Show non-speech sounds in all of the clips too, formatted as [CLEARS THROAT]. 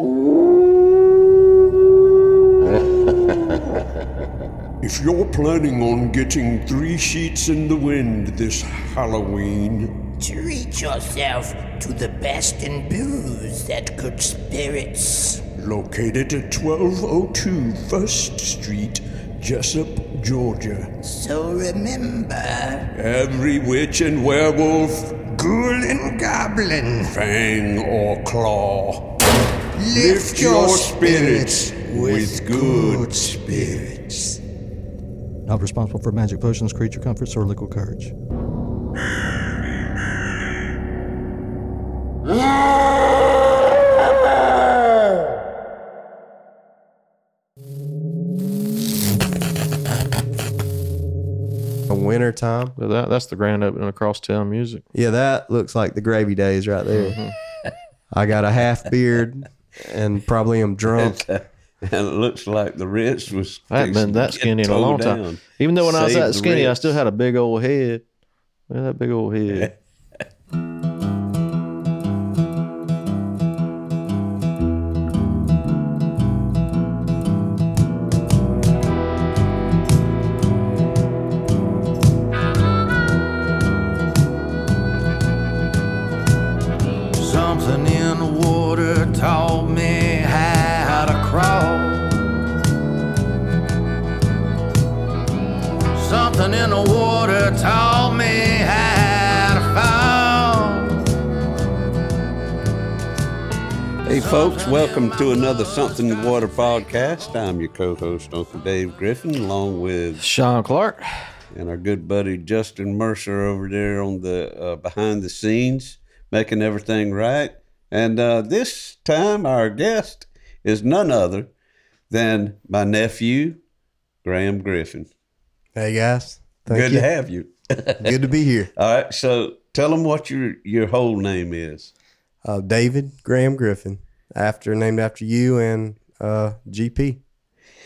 [LAUGHS] If you're planning on getting three sheets in the wind this Halloween, Treat yourself to the best in booze at Good Spirits. located at 1202 First Street, Jessup, Georgia. So remember, Every witch and werewolf, ghoul and goblin, fang or claw, lift your spirits with good spirits. Not responsible for magic potions, creature comforts, or liquid courage. A winter time. But that, that's the grand opening of Crosstown Music. Yeah, that looks like the gravy days right there. Mm-hmm. I got a half beard [LAUGHS] and probably am drunk. [LAUGHS] and it looks like the wrist was. I haven't been that skinny in a long time. down. Even though when I was that the skinny, I still had a big old head. Look at that big old head. [LAUGHS] taught me how to fall. Hey, folks, welcome to another Something in the Water podcast. I'm your co host, Uncle Dave Griffin, along with Sean Clark. and our good buddy Justin Mercer over there on the uh, behind the scenes, making everything right. And uh, this time, our guest is none other than my nephew, Graham Griffin. Hey guys, thank good you. to have you. Good to be here. [LAUGHS] All right, so tell them what your your whole name is. Uh, David Graham Griffin, after named after you and uh, GP.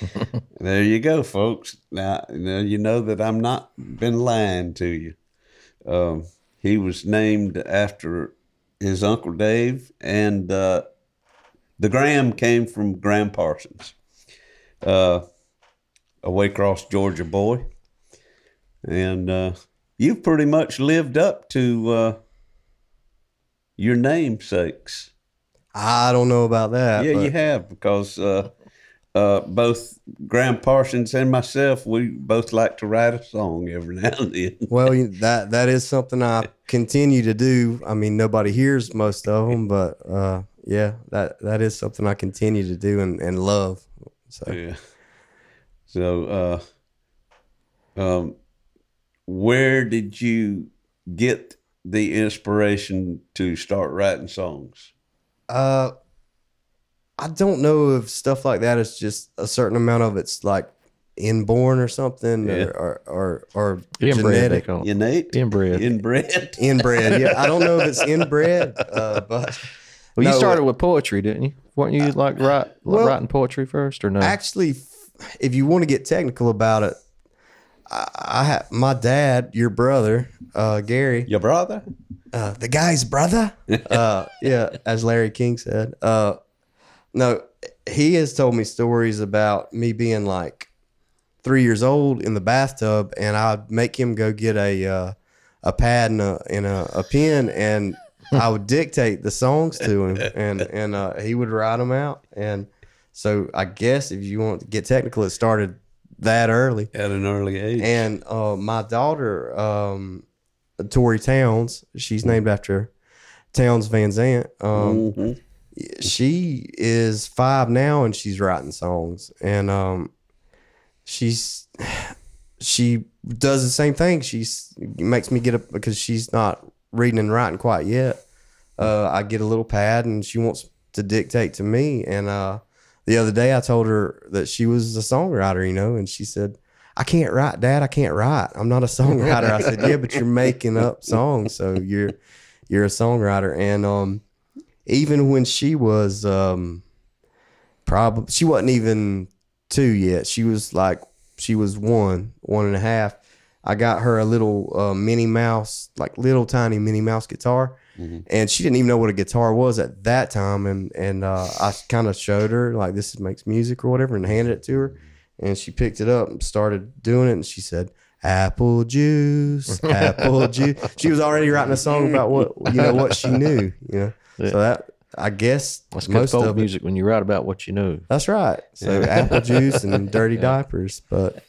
[LAUGHS] There you go, folks. Now, now you know that I'm not been lying to you. Um, he was named after his uncle Dave, and uh, the Graham came from Gram Parsons, uh, a Waycross, Georgia boy, and uh, you've pretty much lived up to uh, your namesakes. I don't know about that. Yeah, but you have because uh, uh, both Gram Parsons and myself, we both like to write a song every [LAUGHS] now and then. Well, that that is something I continue to do. I mean, nobody hears most of them, but uh, yeah, that that is something I continue to do and, and love. So Yeah. So, uh, um, where did you get the inspiration to start writing songs? Uh, I don't know if stuff like that is just a certain amount of it's like inborn or something Yeah. or, or or or Inbred, genetic. Innate, Inbred. inbred. inbred. Yeah, I don't know if it's inbred, uh, but Well, you No, started with poetry, didn't you? Weren't you like write, like well, writing poetry first, or no? actually, if you want to get technical about it, I, I have my dad, your brother, uh, Gary, Your brother? uh, the guy's brother. [LAUGHS] uh, yeah, as Larry King said. Uh, no, he has told me stories about me being like three years old in the bathtub, and I'd make him go get a uh, a pad and a and a, a pen, and [LAUGHS] I would dictate the songs to him, and and uh, he would write them out. And so I guess if you want to get technical, it started that early. At an early age. And uh, my daughter, um, Tori Townes, she's named after Townes Van Zandt. Um, Mhm. She is five now, and she's writing songs. And um, she's she does the same thing. She makes me get up because she's not reading and writing quite yet. Uh, I get a little pad, and she wants to dictate to me. And uh, the other day, I told her that she was a songwriter, you know, and she said, "I can't write, Dad. I can't write. I'm not a [LAUGHS] songwriter." I said, "Yeah, but you're making up songs, so you're you're a songwriter." And um, even when she was um, probably she wasn't even two yet. She was like she was one, one and a half. I got her a little uh, Minnie Mouse, like little tiny Minnie Mouse guitar, and she didn't even know what a guitar was at that time. And and uh, I kind of showed her like this makes music or whatever, and handed it to her, and she picked it up and started doing it, and she said. Apple juice, [LAUGHS] apple juice. She was already writing a song about what you know what she knew. You know, so that I guess That's good most folk of it, music when you write about what you know. that's right. So apple juice and [LAUGHS] dirty diapers. But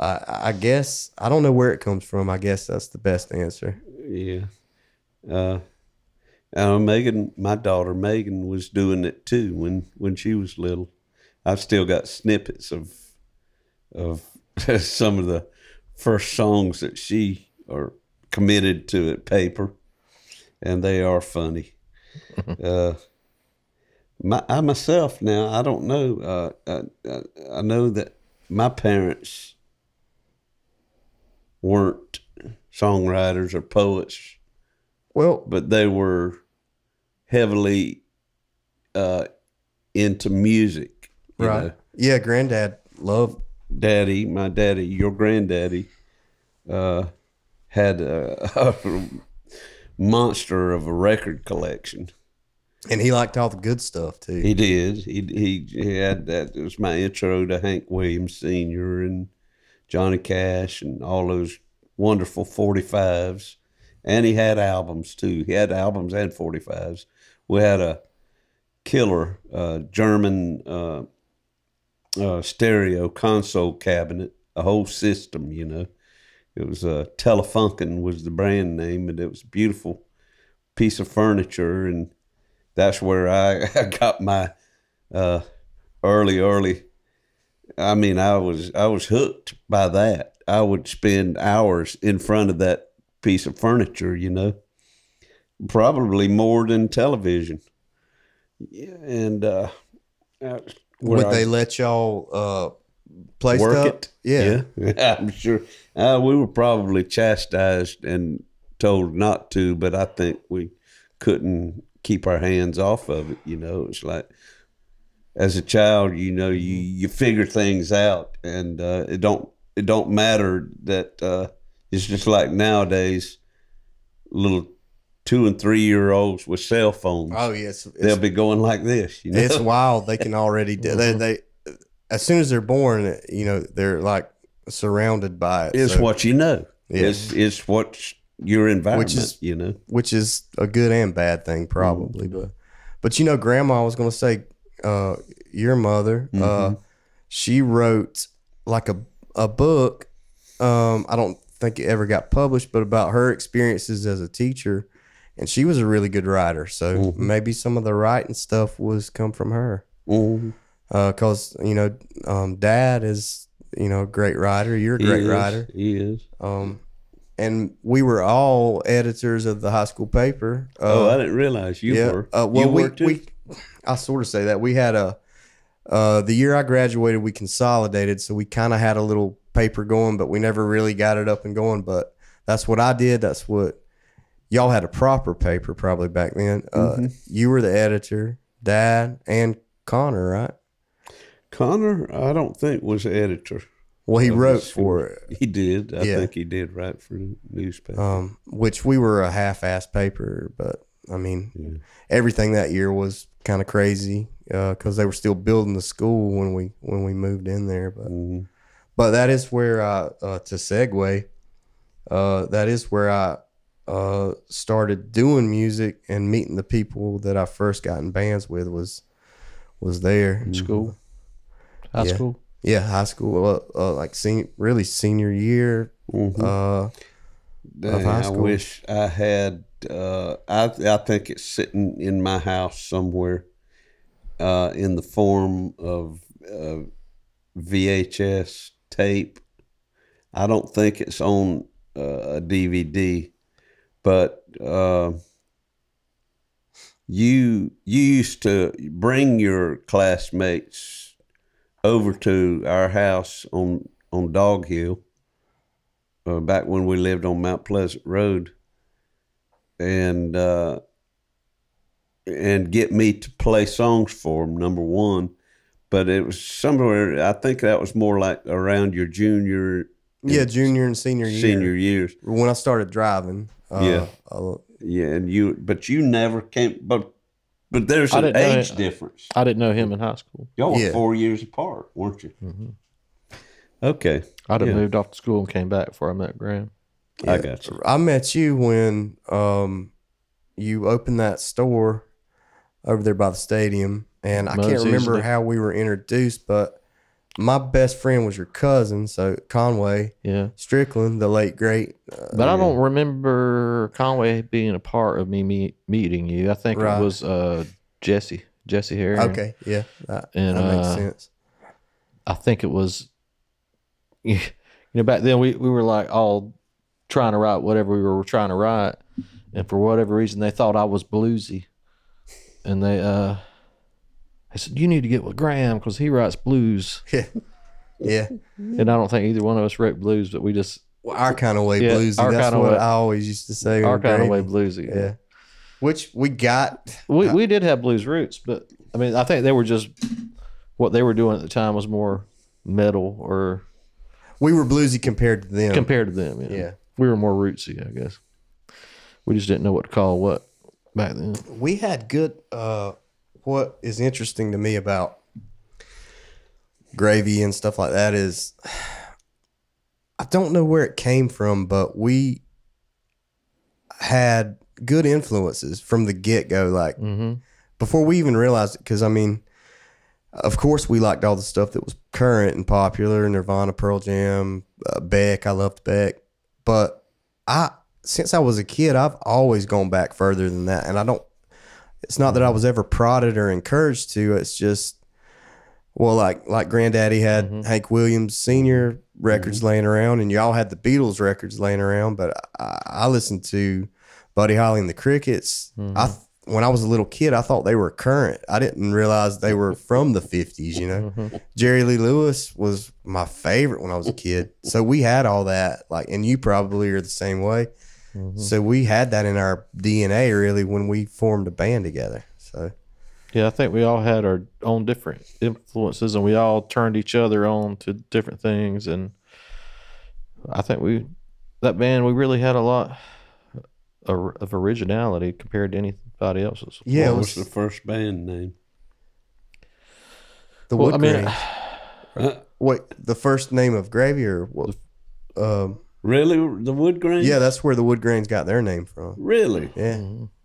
I, I guess I don't know where it comes from. I guess that's the best answer. Yeah. Uh, uh, Megan, my daughter Megan, was doing it too when when she was little. I've still got snippets of of [LAUGHS] some of the first songs that she or committed to at paper, and they are funny. [LAUGHS] uh, my, I myself now, I don't know. Uh, I, I, I know that my parents weren't songwriters or poets Well, but they were heavily uh, into music. right. know. Yeah, granddad loved. Daddy, my daddy, your granddaddy, uh, had a, [LAUGHS] a monster of a record collection. And he liked all the good stuff too. He did. He he, he had that. It was my intro to Hank Williams Sr. and Johnny Cash and all those wonderful 45s. And he had albums too. He had albums and 45s. We had a killer uh, German uh, uh, stereo console cabinet, a whole system, you know. It was uh, Telefunken was the brand name, and it was a beautiful piece of furniture. And that's where I, [LAUGHS] I got my uh, early, early. I mean, I was I was hooked by that. I would spend hours in front of that piece of furniture, you know, probably more than television. Yeah, and uh, Would I they let y'all uh, play work stuff? it? Yeah. yeah, [LAUGHS] I'm sure. Uh, we were probably chastised and told not to, but I think we couldn't keep our hands off of it. You know, it's like as a child, you know, you you figure things out, and uh, it don't it don't matter that uh, it's just like nowadays, little two and three year olds with cell phones. Oh yes, They'll be going like this. You know, it's wild. They can already do. They, they as soon as they're born, you know, they're like surrounded by it. It's So- what you know. Yeah. It's it's what your environment. is- you know. which is a good and bad thing probably Mm-hmm. but but you know grandma was going to say uh your mother uh Mm-hmm. she wrote like a a book um i don't think it ever got published but about her experiences as a teacher and she was a really good writer so Mm-hmm. maybe some of the writing stuff was come from her Mhm. because you know um dad is you know a great writer you're a great is. writer He is. um and we were all editors of the high school paper oh, Uh, I didn't realize you were. uh, well, you we, were too? we, I sort of say that we had a, uh, the year I graduated, we consolidated, so we kind of had a little paper going, but we never really got it up and going. But that's what I did. That's what y'all had a proper paper probably back then. Uh, Mm-hmm. You were the editor, Dad, and Connor, right? Connor, I don't think was the editor. Well, he wrote school. for it, He did. I Yeah. think he did write for the newspaper. um, which we were a half-ass paper, but I mean, Yeah. everything that year was kind of crazy because they were still building the school when we when we moved in there. But Mhm. But that is where I uh, to segue. Uh, that is where I uh, started doing music and meeting the people that I first got in bands with was was there. In school, high Yeah. school. Yeah, high school, uh, uh, like sen- really senior year. Mhm. Uh, Dang, high I wish I had. Uh, I I think it's sitting in my house somewhere, uh, in the form of uh, VHS tape. I don't think it's on uh, a DVD, but uh, you you used to bring your classmates over to our house on on Dog Hill uh, back when we lived on Mount Pleasant Road, and uh, and get me to play songs for them. Number one, but it was somewhere. I think that was more like around your junior, yeah, junior and senior year. senior years. when I started driving. Uh, Yeah. uh, Yeah, and you, but you never came. But but there's an didn't know age difference. I didn't know him in high school. Y'all were Yeah. four years apart, weren't you? Okay, I'd have Yeah. moved off to school and came back before I met Graham. I got you. I met you when um you opened that store over there by the stadium, and I can't remember how we were introduced, but my best friend was your cousin, so Conway Yeah. Strickland, the late great. Uh, But I don't remember Conway being a part of me meet, meeting you. I think Right. it was uh, Jesse, Jesse Harris. okay, yeah, that, And, that makes uh, sense. I think it was, [LAUGHS] you know, back then we, we were like all trying to write whatever we were trying to write. And for whatever reason, they thought I was bluesy. And they, uh, they said, you need to get with Graham because he writes blues. [LAUGHS] Yeah, yeah. And I don't think either one of us wrote blues, but we just, Well, our kind of way Yeah, bluesy. our That's kinda what way- I always used to say. our kind of way bluesy. Yeah, which we got. We, we did have blues roots, but I mean, I think they were just what they were doing at the time was more metal or We were bluesy compared to them. compared to them. Yeah. Yeah. We were more rootsy, I guess. We just didn't know what to call what back then. we had good uh what is interesting to me about gravy and stuff like that is I don't know where it came from, but we had good influences from the get go. Like Mm-hmm. before we even realized it, because I mean, of course, we liked all the stuff that was current and popular Nirvana, Pearl Jam, uh, Beck. I loved Beck. But I, since I was a kid, I've always gone back further than that. And I don't, it's not that I was ever prodded or encouraged to. It's just, well, like like Granddaddy had mm-hmm. Hank Williams Senior mm-hmm. records laying around, and y'all had the Beatles records laying around. But I, I listened to Buddy Holly and the Crickets. I mm-hmm. when I was a little kid, I thought they were current. I didn't realize they were from the fifties. You know, Jerry Lee Lewis was my favorite when I was a kid. So we had all that. Like, and you probably are the same way. So we had that in our DNA really when we formed a band together. So Yeah, I think we all had our own different influences and we all turned each other on to different things. And I think we, that band, we really had a lot of of originality compared to anybody else's. yeah, it what was was the first band name? the Well, Wood I mean, Grain. Wait, the first name of Gravy or what? Um, Really, the Wood Grain? yeah, that's where the Wood Grains got their name from. Really? Yeah,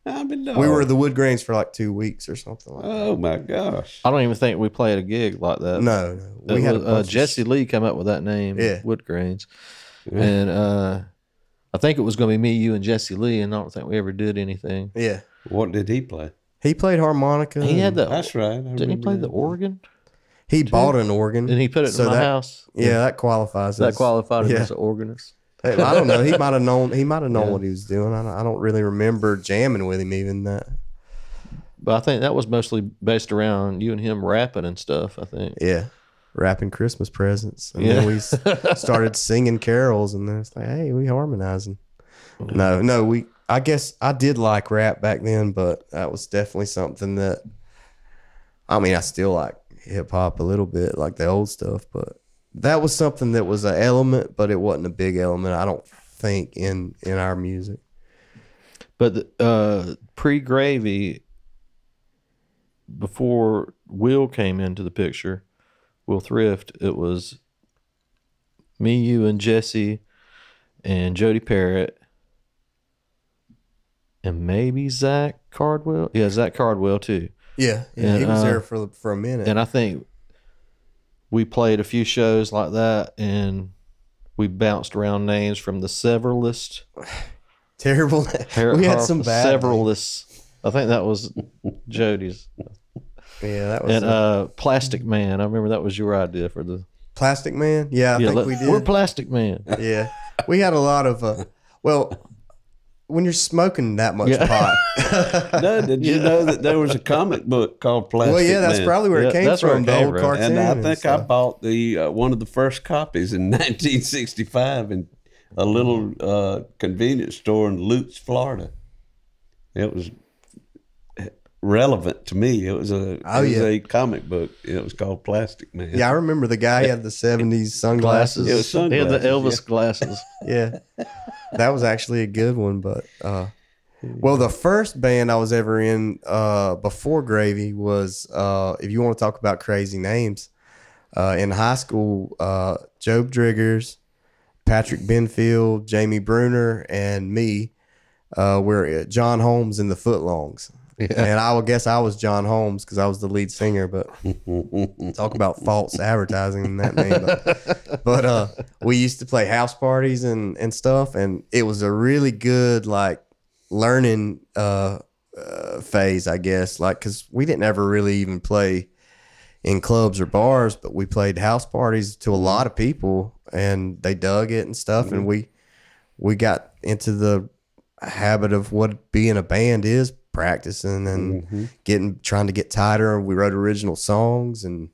I mean, we were the Wood Grains for like two weeks or something. Like that. Oh my gosh! I don't even think we played a gig like that. No, no, It we had a was, bunch uh, of- Jesse Lee come up with that name, Yeah. Woodgrains, and uh, I think it was going to be me, you, and Jesse Lee, and I don't think we ever did anything. Yeah, What did he play? he played harmonica. He had and the That's right. I didn't he remember play that. the organ? He bought an organ And he put it So in my that- house. Yeah, that qualifies. That as- qualified him yeah. as an organist. I don't know. He might have known. He might have known Yeah. what he was doing. I don't, I don't really remember jamming with him even that. But I think that was mostly based around you and him rapping and stuff. I think. Yeah, wrapping Christmas presents, and Yeah. then we [LAUGHS] started singing carols, and then it's like, hey, we harmonizing. No, no, we. I guess I did like rap back then, but that was definitely something that. I mean, I still like hip hop a little bit, like the old stuff, but that was something that was an element, but it wasn't a big element. I don't think in in our music. But uh, pre gravy, before Will came into the picture, Will Thrift, it was me, you, and Jesse, and Jody Parrott, and maybe Zach Cardwell. Yeah, Zach Cardwell too. Yeah, yeah, he was uh, there for for a minute. And I think we played a few shows like that, and we bounced around names from the Severalist. [SIGHS] Terrible. [LAUGHS] Har- we had some bad. Severalist. I think that was Jody's. Yeah, that was And uh, uh, Plastic Man. I remember that was your idea for the. Plastic Man. Yeah, I yeah, think let- we did. We're Plastic Man. yeah, we had a lot of. Uh, well, when you're smoking that much Yeah. pot, [LAUGHS] No, did you know that there was a comic book called Plastic well, yeah, that's Man? probably where Yeah, it came where from. it the came old from. cartoon. and I think I bought the uh, one of the first copies in [LAUGHS] 1965 in a little uh, convenience store in Lutz, Florida. It was relevant to me. It was a Oh, it was yeah. a comic book. It was called Plastic Man. Yeah, I remember the guy had the '70s sunglasses. It was He had the sunglasses, Elvis glasses. [LAUGHS] yeah, that was actually a good one. But uh, Well, the first band I was ever in uh, before Gravy was, uh, if you want to talk about crazy names, uh, in high school, uh, Job Driggers, Patrick Benfield, Jamie Bruner, and me uh, were at John Holmes in the Footlongs. And I would guess I was John Holmes because I was the lead singer, but [LAUGHS] talk about false advertising in that name. But, but uh, we used to play house parties and, and stuff, and it was a really good like learning uh, uh, phase, I guess. Like, cause we didn't ever really even play in clubs or bars, but we played house parties to a lot of people, and they dug it and stuff, and we we got into the habit of what being a band is practicing and getting trying to get tighter we wrote original songs and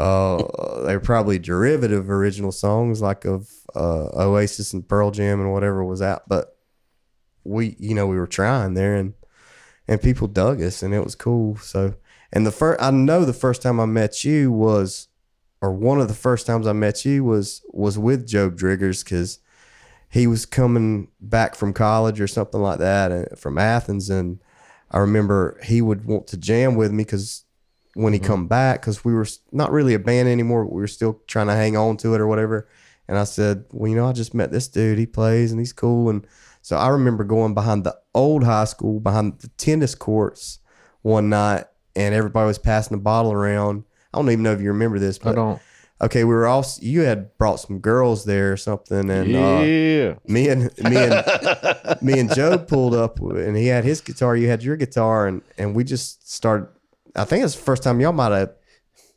uh they were probably derivative original songs like of uh oasis and pearl jam and whatever was out but we you know we were trying there and and people dug us and it was cool. So and the first i know the first time i met you was or one of the first times i met you was was with job driggers because he was coming back from college or something like that uh, from Athens, and I remember he would want to jam with me because when he mm-hmm. come back, because we were not really a band anymore, but we were still trying to hang on to it or whatever. And I said, well, you know, I just met this dude. He plays and he's cool. And so I remember going behind the old high school, behind the tennis courts one night, and everybody was passing the bottle around. I don't even know if you remember this, but I don't. Okay, we were all you had brought some girls there or something, and uh, me and me and [LAUGHS] me and Joe pulled up and he had his guitar, you had your guitar, and and we just started. I think it's the first time y'all might have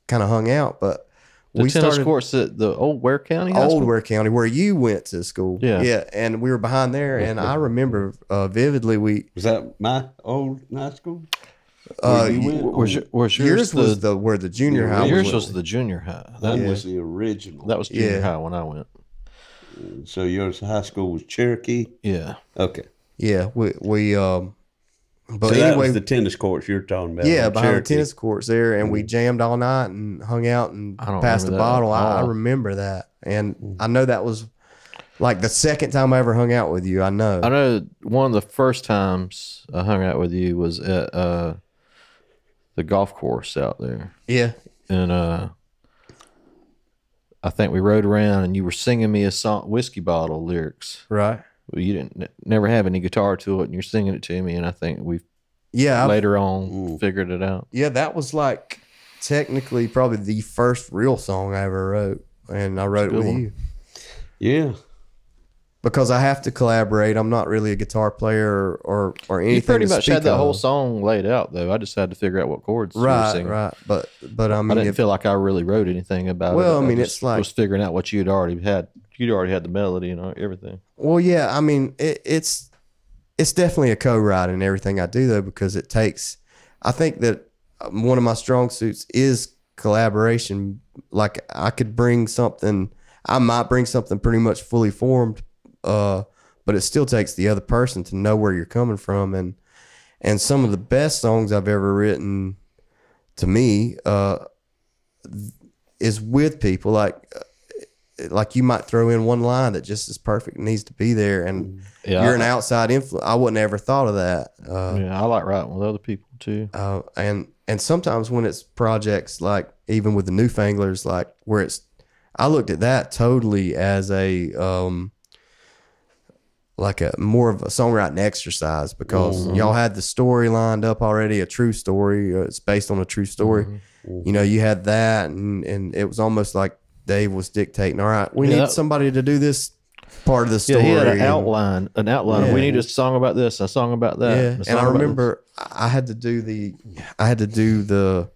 kind of hung out, but the we tennis started courts at the old Ware County High old School? Ware County where you went to school. Yeah. yeah, and we were behind there, and I remember uh, vividly we Was that my old high school? Uh, Where went? Was, your, was yours, yours was the, the where the junior high yours was. was the junior high. That That, was the original. that was junior Yeah. high when I went. so yours high school was Cherokee. Yeah. Okay. yeah, we we um, but so that anyway, was the tennis courts you're talking about. yeah, on behind Cherokee. the tennis courts there, and we jammed all night and hung out and passed the bottle. I, I remember that, and I know that was like the second time I ever hung out with you. I know. I know one of the first times I hung out with you was at uh, the golf course out there. Yeah, And uh, I think we rode around and you were singing me a song, whiskey bottle lyrics. right. Well, you didn't never have any guitar to it, and you're singing it to me. And I think we Yeah, I- later on figured it out. yeah, that was like technically probably the first real song I ever wrote, and I wrote it with one. you Yeah. Because I have to collaborate. I'm not really a guitar player or or, or anything. You pretty much had that whole song laid out, though. I just had to figure out what chords you were Right, right. But but I mean, I didn't if, feel like I really wrote anything about it. Well, I mean, just it's like- was figuring out what you'd already had. You'd already had the melody and everything. Well, yeah, I mean, it, it's it's definitely a co-write in everything I do though because it takes. I think that um, one of my strong suits is collaboration. Like I could bring something, I might bring something pretty much fully formed, uh, but it still takes the other person to know where you're coming from. And and some of the best songs I've ever written to me uh, is with people. Like like you might throw in one line that just is perfect needs to be there. And Yeah, you're an outside influence i wouldn't ever thought of that. Uh, yeah, I like writing with other people too. uh, and and sometimes when it's projects like even with the newfanglers like where it's i looked at that totally as a um like a more of a songwriting exercise because mm-hmm. y'all had the story lined up already a true story uh, it's based on a true story mm-hmm. Mm-hmm. you know you had that and and it was almost like dave was dictating all right we Yeah, need that- somebody to do this part of the story. Yeah, he had an and- outline. An outline. of, We need a song about this. A song about that. yeah, and I about this." remember I had to do the I had to do the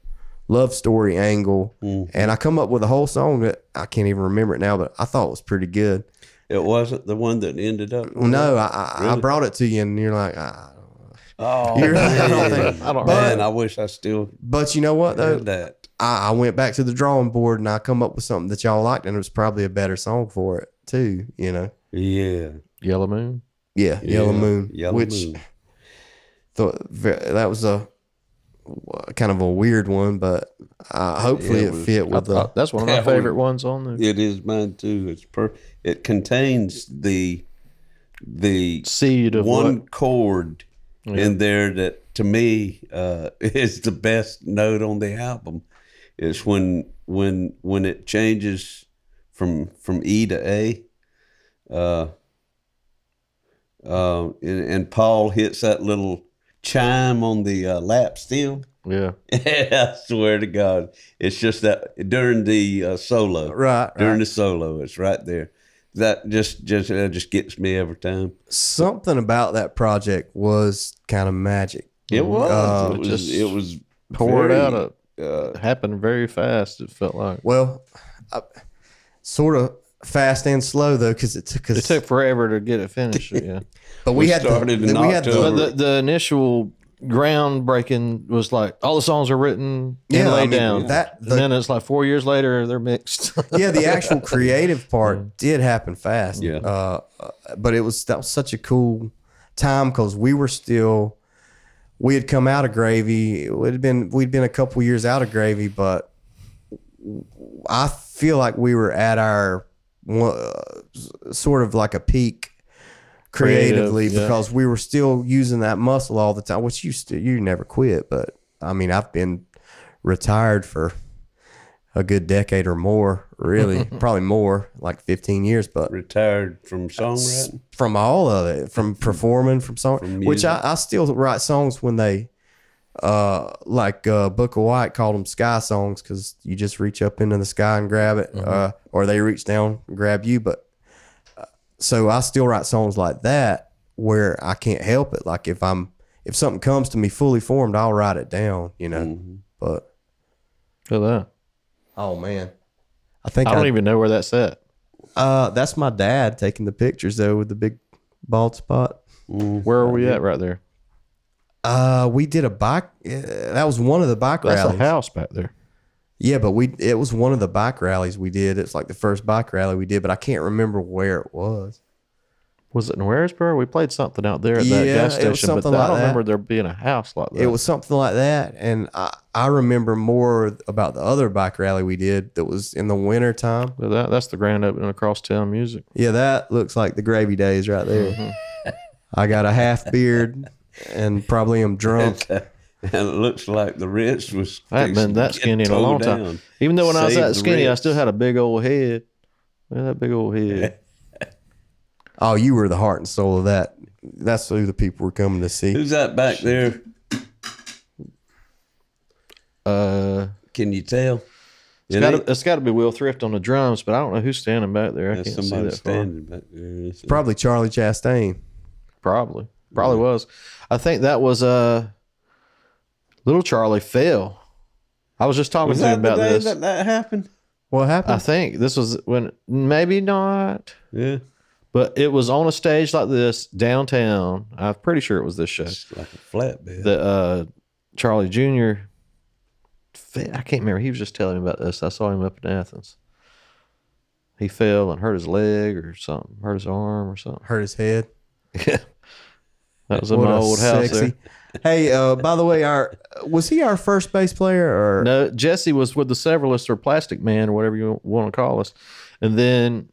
love story angle, and I come up with a whole song that I can't even remember it now, but I thought it was pretty good. It wasn't the one that ended up. Well, no, I, I, I brought it to you, and you're like, ah. Oh, You're- I don't man. think- I don't Man, I wish I still but you know what though? that. I, I went back to the drawing board and I come up with something that y'all liked, and it was probably a better song for it too. You know, Yeah. Yellow Moon. yeah, Yellow Moon, Yellow which Moon. thought that was a kind of a weird one, but uh, hopefully Yeah, it it, was- fit I with the. thought- that's one of my favorite ones on there. It is mine too. It's per. It contains the the Seed of one what? chord in there that to me uh, [LAUGHS] is the best note on the album. Is when when when it changes from from E to A. Uh, uh, and, and Paul hits that little chime on the uh, lap steel. Yeah. [LAUGHS] I swear to God, it's just that during the uh, solo, Right, During right. the solo, it's right there. That just just uh, just gets me every time. Something about that project was kind of magic. It was. Uh, it was. just It was Poured very, out. It Uh, happened very fast. It felt like Well, I, sort of fast and slow though, because it took us. it took forever to get it [LAUGHS] finished. Yeah. But we, we had started the, in we had the, the, the initial groundbreaking was like all the songs are written and Yeah, I laid mean, down. that- and the- then it's like four years later they're mixed. [LAUGHS] yeah, the actual creative part did happen fast. Yeah. Uh, uh, but it was that was such a cool time because we were still we had come out of gravy. It would have been we'd been a couple years out of gravy, but I feel like we were at our uh, sort of like a peak creatively Creative, yeah. because we were still using that muscle all the time. Which you still you never quit, but I mean I've been retired for a good decade or more, really, [LAUGHS] probably more, like 15 years, but retired from songwriting. from all of it, from performing, from song, From which I. I still write songs when they, uh, like uh, Book of White called them sky songs because you just reach up into the sky and grab it, uh, or they reach down and grab you. But so I still write songs like that where I can't help it. Like if I'm if something comes to me fully formed, I'll write it down, you know. But Look at that. oh man, I think I don't even know where that's at. Uh, that's my dad taking the pictures though with the big bald spot. Where are we at right there? Uh, we did a bike. Uh, that was one of the bike That's rallies. a house back there. Yeah, but we it was one of the bike rallies we did. It's like the first bike rally we did, but I can't remember where it was. Was it in Waresboro? We played something out there at that Yeah, gas it was station, but something I don't that. remember there being a house like that. It was something like that, and I I remember more about the other bike rally we did that was in the winter time. But that, that's the grand opening across town music. Yeah, that looks like the gravy days right there. Mm-hmm. I got a half beard [LAUGHS] and probably am drunk. [LAUGHS] and it looks like the wrist was. I haven't been that skinny in a towed long time. down. Even though when I was that the skinny, I still had a big old head. Look at that big old head. [LAUGHS] Oh, you were the heart and soul of that. That's who the people were coming to see. Who's that back there? Uh, Can you tell? It got ain't- to it's got to be Will Thrift on the drums, but I don't know who's standing back there. I can't see somebody that far. back there. It's- Probably Charlie Chastain. Probably, probably was. I think that was uh, little Charlie fell. I was just talking Was to him that the about day this. that that happened? What happened? I think this was when maybe not, Yeah, but it was on a stage like this downtown. I'm pretty sure it was this show. it's like a flatbed. The uh, Charlie Jr. I can't remember. He was just telling me about this. I saw him up in Athens. He fell and hurt his leg or something, hurt his arm or something. Hurt his head. [LAUGHS] Yeah, that was in What my a old house. There. Hey, uh, by the way, our was he our first bass player or No, Jesse was with the Severalists or Plastic Man or whatever you want to call us, and then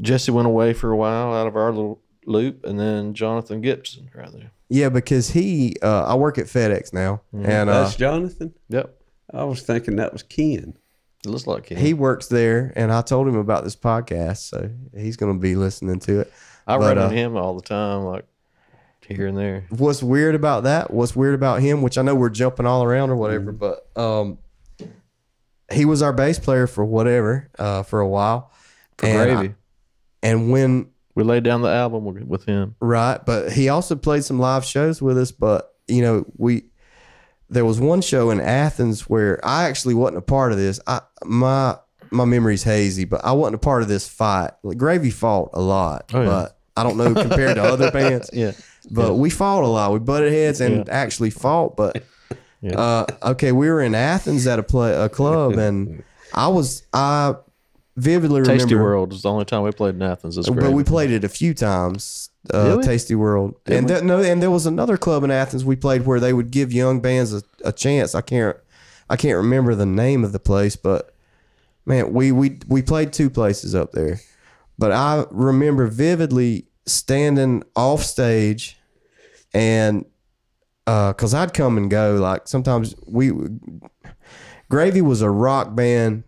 Jesse went away for a while out of our little loop, and then Jonathan Gibson right there. yeah? Because he, uh, I work at FedEx now, Mm-hmm. and uh, That's Jonathan. Yep, I was thinking that was Ken. it looks like him. he works there, and I told him about this podcast, so he's going to be listening to it. I but, run uh, him all the time, like here and there. what's weird about that what's weird about him which i know we're jumping all around or whatever Mm-hmm. but um he was our bass player for whatever uh for a while For and I- gravy. and when We laid down the album with, with him. right but he also played some live shows with us but you know we there was one show in athens where i actually wasn't a part of this i my my memory's hazy but i wasn't a part of this fight like, gravy fought a lot Oh, yeah. but i don't know compared to other [LAUGHS] bands Yeah. But we fought a lot. We butted heads and actually fought. But [LAUGHS] Yeah. uh, okay, we were in Athens at a play a club, and [LAUGHS] I was I vividly remember. Tasty World was the only time we played in Athens. But we played it a few times. Uh, Did? Tasty World, and there, no, and there was another club in Athens we played where they would give young bands a, a chance. I can't, I can't remember the name of the place, but man, we we we played two places up there. But I remember vividly standing off stage and because I'd come and go. Like sometimes we Gravy was a rock band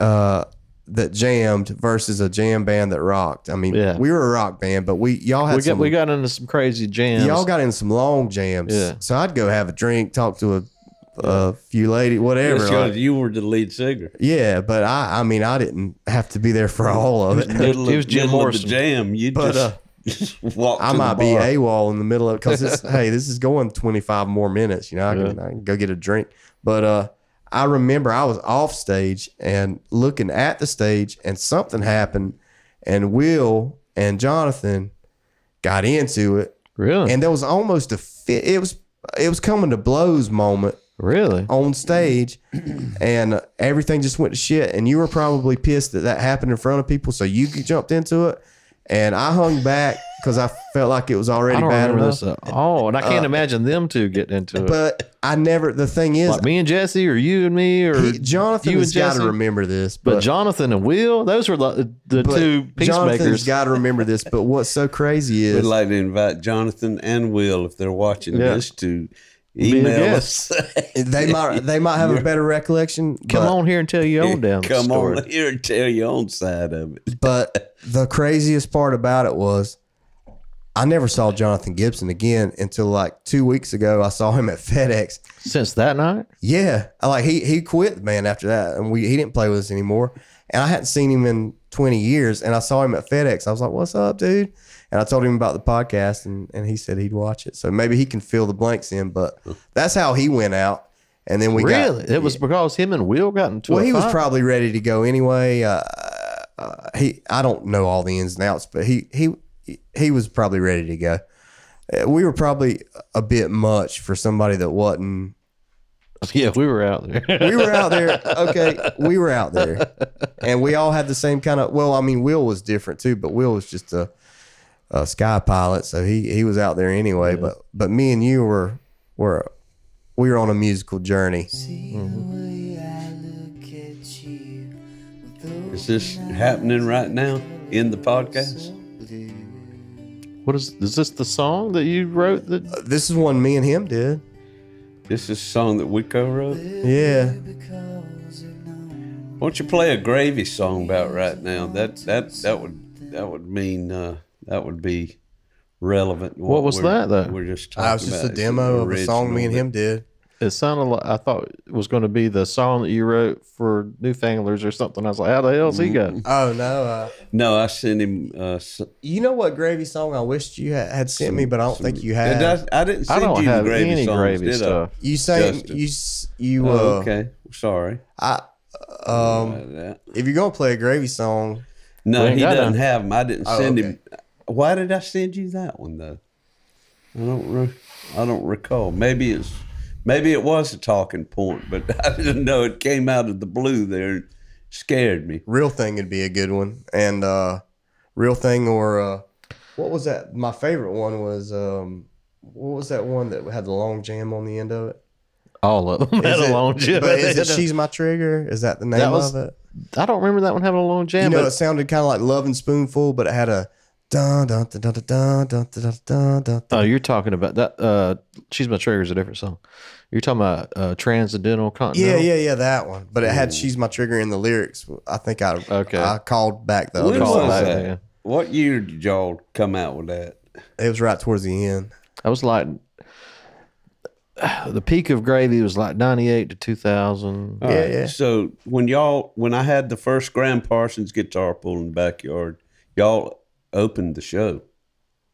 uh, that jammed versus a jam band that rocked. I mean, Yeah. we were a rock band, but we y'all had We got some, we got into some crazy jams. y'all got in some long jams. Yeah. So I'd go have a drink, talk to a, a few lady, whatever. That's like- you were the lead singer. yeah, but I I mean I didn't have to be there for all of it. Middle He of, was Jim middle Morrison. jam, you But, just, uh, [LAUGHS] walk. I might be bar. AWOL in the middle of because [LAUGHS] hey, this is going 25 more minutes. You know, I can, I can go get a drink. But uh I remember I was off stage and looking at the stage and something happened and Will and Jonathan got into it. really, And there was almost a fit it was it was coming to blows moment really. on stage and uh, everything just went to shit and you were probably pissed that that happened in front of people so you jumped into it and I hung back because I felt like it was already I don't bad remember enough. this at all, and I can't imagine them two getting into it. But I never. The thing is, like me and Jesse, or you and me, or he, Jonathan you has and got to remember this. But, But, Jonathan and Will, those were the, the two Jonathan's peacemakers. got to remember this. But what's so crazy is We'd like to invite Jonathan and Will, if they're watching Yeah. this, to a email us. [LAUGHS] they might they might have a better recollection. Come but, on here and tell your own damn Come story. on here and tell your own side of it. But the craziest part about it was. I never saw Jonathan Gibson again until like two weeks ago. I saw him at FedEx. Since that night, Yeah, like he he quit man, after that, and we he didn't play with us anymore. And I hadn't seen him in twenty years, and I saw him at FedEx. I was like, "What's up, dude?" And I told him about the podcast, and and he said he'd watch it. So maybe he can fill the blanks in. But that's how he went out. And then we really, got it was because him and Will got into well, he was fight? probably ready to go anyway. Uh, uh, he I don't know all the ins and outs, but he he he was probably ready to go. Uh, We were probably a bit much for somebody that wasn't [LAUGHS] yeah, we were out there. we were out there. [LAUGHS] Okay, we were out there, and we all had the same kind of. Well, I mean, Will was different too, but Will was just a, a sky pilot, so he he was out there anyway. But but me and you were were we were on a musical journey. Is this happening right now in the podcast? what is is this the song that you wrote? That Uh, This is one me and him did. This is a song that we co-wrote. Yeah, Why don't you play a gravy song about right now? That that that would that would mean uh, that would be relevant. What was we're- that, though? We're just talking I was just a about. It's demo of a song me and him did. it sounded like I thought it was going to be the song that you wrote for Newfanglers or something. I was like, how the hell's he got? Oh no, uh, No, I sent him. Uh, s- you know what gravy song I wished you had, had sent me, but I don't think you did had. I, I didn't I send don't you the have gravy any songs, gravy did stuff. You sang Justin. you you uh, Oh, okay, sorry. I um if you're gonna play a gravy song, No, he doesn't none. have them. I didn't Oh, send okay. him. Why did I send you that one though? I don't. Re- I don't recall. Maybe it's. Maybe it was a talking point, but [LAUGHS] I didn't know it came out of the blue. There, It scared me. real thing would be a good one, and uh real thing or uh what was that? My favorite one was um what was that one that had the long jam on the end of it? All of them had Is a long jam. But is it [LAUGHS] She's My Trigger? Is that the name That was- of it? I don't remember that one having a long jam. you know, but it sounded kind of like Lovin' Spoonful, but it had a Oh, you're talking about that. Uh, She's My Trigger is a different song. You're talking about uh, Transcendental Continental. Yeah, yeah, yeah, that one. But it had Ooh. She's My Trigger in the lyrics. I think I okay. I called back the other song. That? Yeah. What year did y'all come out with that? It was right towards the end. I was like, the peak of gravy was like 98 to 2000 yeah, right. yeah, so when y'all when i had the first gram parsons guitar pulled in the backyard y'all opened the show.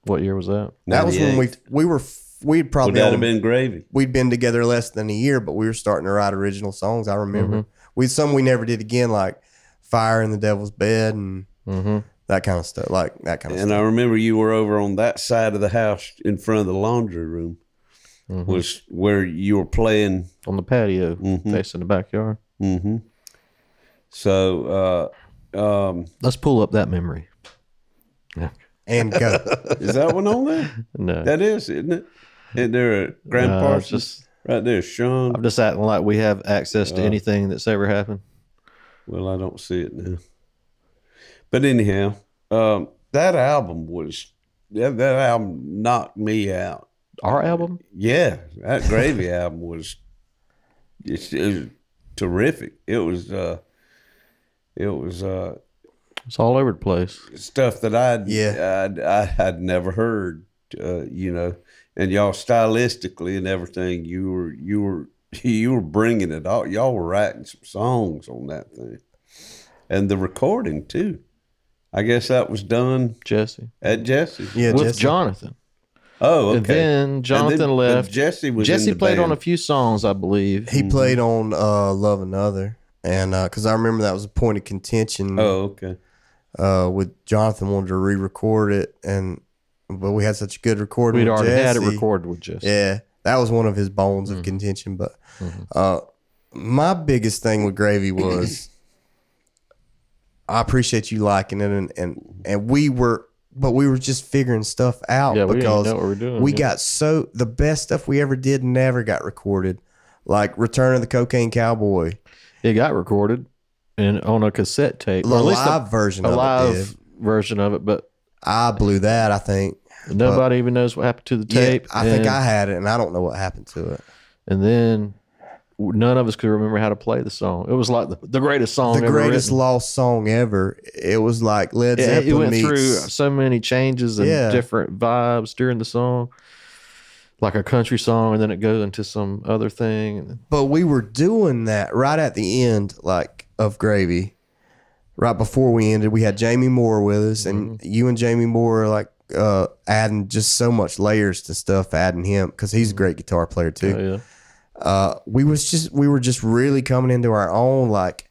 What year was that? That was when we we were we'd Would probably that have been gravy? we'd been together less than a year, but we were starting to write original songs. I remember we some we never did again, like "Fire in the Devil's Bed" and Mm-hmm. that kind of stuff, like that kind of And stuff. I remember you were over on that side of the house in front of the laundry room, Mm-hmm. was where you were playing. On the patio Mhm. facing the backyard. hmm So, uh, um, Let's pull up that memory. [LAUGHS] and go. is that one on there? [LAUGHS] No. That is, isn't it? Isn't there a Graham No, Parsons? just- right there, Sean. I'm just acting like we have access to anything that's ever happened. Well, I don't see it now. But anyhow, um, that album was that, that album knocked me out. Our album. Yeah, that Gravy [LAUGHS] album was it's, it was terrific. It was uh, it was uh, It's all over the place. stuff that I'd Yeah. I'd, I had never heard. Uh, you know, and y'all stylistically and everything, you were you were [LAUGHS] you were bringing it all. Y'all were writing some songs on that thing, and the recording too. I guess that was done Jesse at Jesse. Yeah, with Jesse. Jonathan. Oh, okay. And then Jonathan then- left. Jesse was in Jesse the played on a few songs, I believe. He played on uh, "Love Another," and because I remember that was a point of contention. Oh, okay. Uh, with Jonathan wanted to re-record it, and but we had such a good recording. We'd already had it recorded with Jesse. Yeah, that was one of his bones of contention. But uh, my biggest thing with Gravy was I appreciate you liking it, and and and we were, but we were just figuring stuff out Yeah, because we were doing, we yeah. got so the best stuff we ever did never got recorded, like Return of the Cocaine Cowboy, It got recorded and on a cassette tape. the or at least live version a of live it. Did. version of it, but I blew that. I think. nobody even knows what happened to the Yeah, tape. I think I had it, and I don't know what happened to it. and then none of us could remember how to play the song. It was like the, the greatest song the ever greatest written. lost song ever. It was like Led It, Zeppelin it went meets. through so many changes and Yeah. different vibes during the song. Like a country song, and then it goes into some other thing. but we were doing that right at the end, like of Gravy. Right before we ended, we had Jamie Moore with us, and Mm-hmm. you and Jamie Moore are like uh, adding just so much layers to stuff, adding him because he's a great guitar player too. Oh, yeah. uh, we was just we were just really coming into our own. Like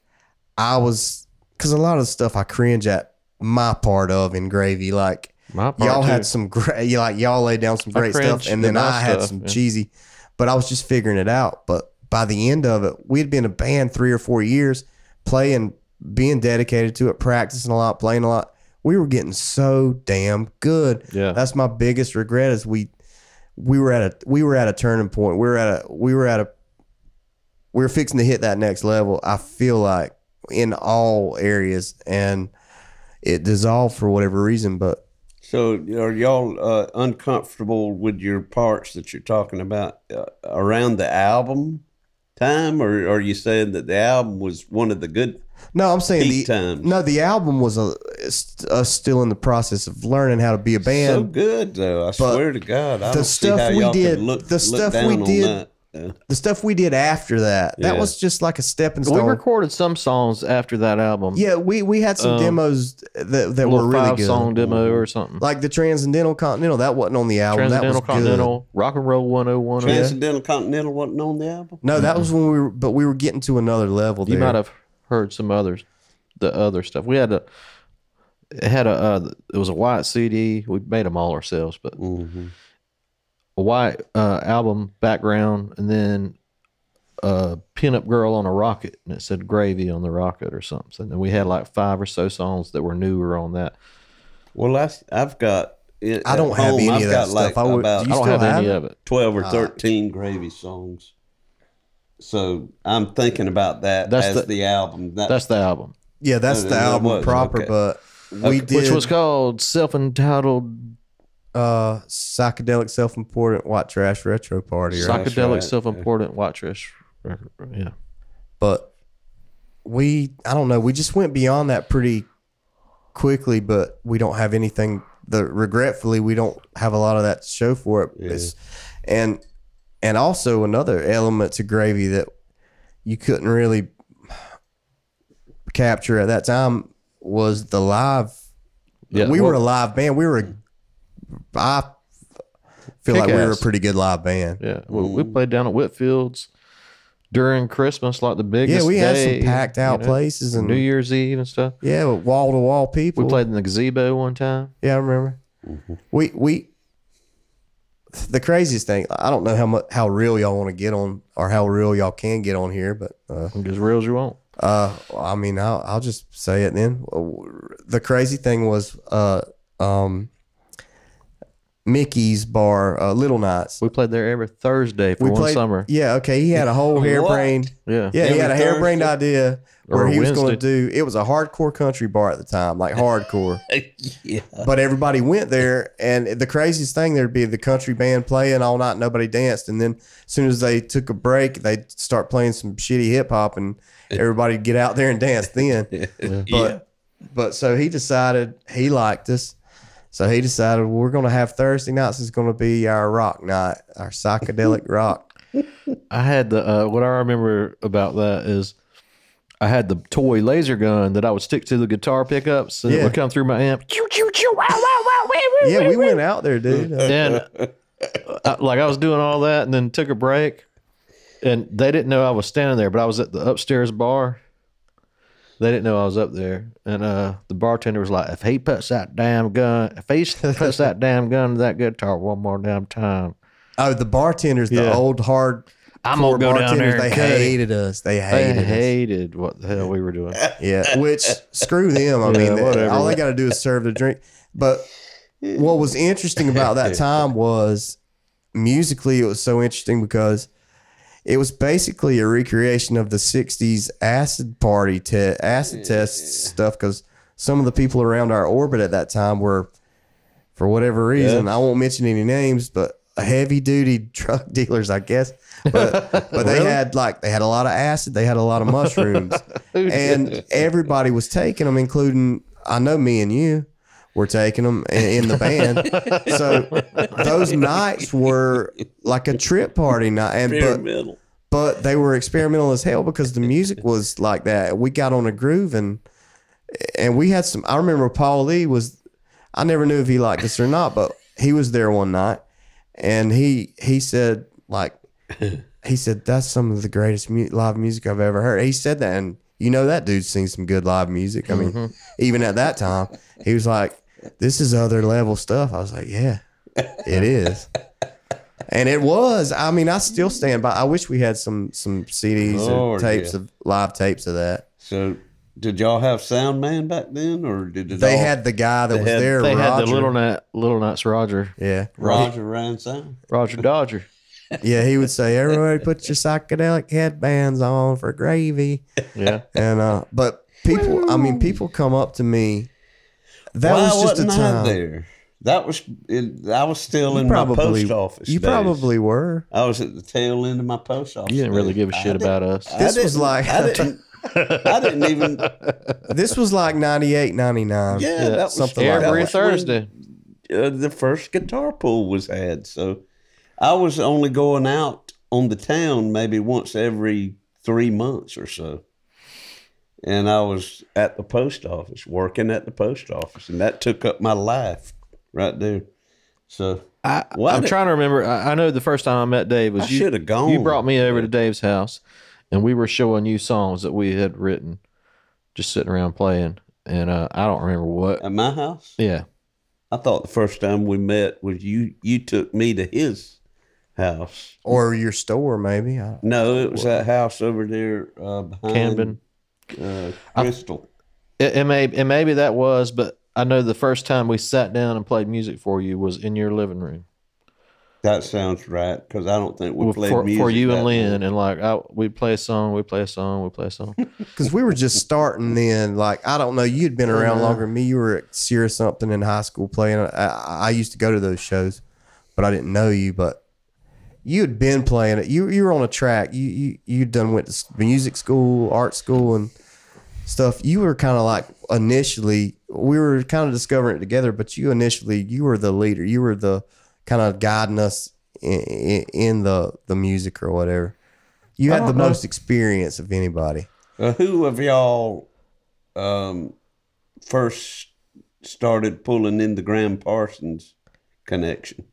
I was, because a lot of the stuff I cringe at my part of in Gravy, like y'all too. had some great, you [LAUGHS] like y'all laid down some great stuff, and then I had stuff, some yeah. cheesy. But I was just figuring it out. But by the end of it, we had been a band three or four years, playing, being dedicated to it, practicing a lot, playing a lot. We were getting so damn good. Yeah. that's my biggest regret is we we were at a we were at a turning point. We were at a we were at a we were fixing to hit that next level. I feel like in all areas, and it dissolved for whatever reason. But So are y'all uh, uncomfortable with your parts that you're talking about uh, around the album time, or are you saying that the album was one of the good? no, I'm saying the times. no, the album was a us uh, still in the process of learning how to be a band. so good though. I swear to God, I the stuff we did- look, the look stuff we did- that. The stuff we did after that, that Yeah. was just like a stepping stone. We stone. recorded some songs after that album. yeah, we we had some Um, demos that a that were really five good. song demo or something. Like the Transcendental Continental, that wasn't on the album. Transcendental that was good. Continental, Rock and Roll 101. Transcendental Continental wasn't on the album. No, that was when we were, but we were getting to another level. You there. might have heard some others, the other stuff. We had a, it had a, uh, it was a white CD. We made them all ourselves, but Mm-hmm. A white uh, album background, and then a pinup girl on a rocket, and it said "Gravy" on the rocket or something. And we had like five or so songs that were newer on that. Well, I, I've got. It, I don't have home, any I've of that got like stuff. I would- about do you I don't still have any have of it. 12 or 13 gravy songs. So I'm thinking about that That's as the- the, album. That, That's the album, Yeah, that's No, the no, album proper, okay. but we did which was called "Self-Entitled uh psychedelic self-important white trash retro party, right? Psychedelic right. Self-Important White Trash." record. Yeah. But we I don't know, we just went beyond that pretty quickly, but we don't have anything the regretfully we don't have a lot of that to show for it. It's- and and also another element to gravy that you couldn't really capture at that time was the live Yeah, we were a well- live band. We were a I feel like we were a pretty good live band. Yeah, we, we played down at Whitfield's during Christmas, like the biggest. Yeah, we had day, some packed out you know, places and New Year's Eve and stuff. yeah, wall to wall people. We played in the gazebo one time. Yeah, I remember. We we the craziest thing. I don't know how much how real y'all want to get on or how real y'all can get on here, but uh, As real as you want. uh, I mean, I'll I'll just say it then. The crazy thing was, uh, um, Mickey's bar, uh, Little Knots. We played there every Thursday for We one played summer. Yeah, okay. He had a whole harebrained. Yeah. Yeah, he had a Every harebrained idea where Or he was going to do. It was a hardcore country bar at the time, like hardcore. [LAUGHS] yeah. but everybody went there, and the craziest thing there'd be the country band playing all night, nobody danced, and then as soon as they took a break, they'd start playing some shitty hip hop, and everybody'd get out there and dance then. [LAUGHS] But but so he decided he liked us. So he decided well, we're going to have Thursday nights is going to be our rock night, our psychedelic [LAUGHS] rock. I had the uh, what I remember about that is I had the toy laser gun that I would stick to the guitar pickups and it would come through my amp. Choo, choo, choo, wow, wow, wow, wee, wee, Yeah, we went out there, dude. [LAUGHS] Uh, and I, like I was doing all that and then took a break and they didn't know I was standing there, but I was at the upstairs bar. They didn't know I was up there, and uh, the bartender was like, "If he puts that damn gun, if he [LAUGHS] puts that damn gun to that guitar one more damn time, Oh, the bartenders, the Yeah. old hard. I'm gonna go down there They and cut it." hated us. They They hated us. hated what the hell we were doing. [LAUGHS] Yeah, which screw them. I [LAUGHS] Yeah, mean, whatever. all they got to do is serve the drink. But what was interesting about that time was musically, it was so interesting because it was basically a recreation of the '60s acid party, te- acid test stuff. Because some of the people around our orbit at that time were, for whatever reason, I won't mention any names, but heavy duty [LAUGHS] drug dealers, I guess. But but they had like they had a lot of acid, they had a lot of mushrooms, [LAUGHS] and everybody was taking them, including I know me and you were taking them in, in the band. [LAUGHS] so those nights were like a trip party night, and but but they were experimental as hell because the music was like that. We got on a groove and and we had some. I remember Paul Lee was. I never knew if he liked us or not, but he was there one night, and he he said like he said that's some of the greatest mu- live music I've ever heard. He said that, and you know that dude sings some good live music. I mean, mm-hmm. even at that time, he was like, "This is other level stuff." I was like, "Yeah, it is." And it was. I mean, I still stand by. I wish we had some some CDs Lord, or tapes yeah. of live tapes of that. So, did y'all have sound man back then, or did it They all- had the guy that was had- there. They had the little night, little nights Roger, Yeah, Roger ran sound? Roger Dodger. [LAUGHS] yeah. He would say, "Everybody, put your psychedelic headbands on for gravy." Yeah, And uh, but people, I mean, people come up to me. That Why was just a wasn't I time. there. That was in, I was still You in probably, my post office. you days. probably were. I was at the tail end of my post office. you didn't really days. give a shit didn't- about us. I This was like- I didn't. [LAUGHS] I didn't even. This was like 98, 99. Yeah, that was something like that Every when, Thursday. uh, the first guitar pool was had. So I was only going out on the town maybe once every three months or so. And I was at the post office, working at the post office, and that took up my life right there. So I, Why I'm did- trying to remember. I, I know the first time I met Dave was I you. shoulda gone. You brought me over to Dave's house, and we were showing you songs that we had written, just sitting around playing. And uh, I don't remember what. at my house, Yeah, I thought the first time we met was you. You took me to his house. Or your store, maybe. I, No, it was that house over there uh, behind Camden. Uh, Crystal. It, it may and maybe that was, but I know the first time we sat down and played music for you was in your living room That sounds right because I don't think we played for, music for you and Lynn, night. and like I, we'd play a song, we play a song, we play a song. [LAUGHS] because we were just starting then. Like I don't know, you'd been around Uh-huh. longer than me. You were at Sierra something in high school playing. I, I used to go to those shows, but I didn't know you. But you had been playing it. You you were on a track. You you you done went to music school, art school, and stuff. You were kind of like initially. We were kind of discovering it together, but you initially you were the leader. You were the kind of guiding us in, in, in the the music or whatever. You had the know. most experience of anybody. Uh, who of y'all um, first started pulling in the Gram Parsons connection?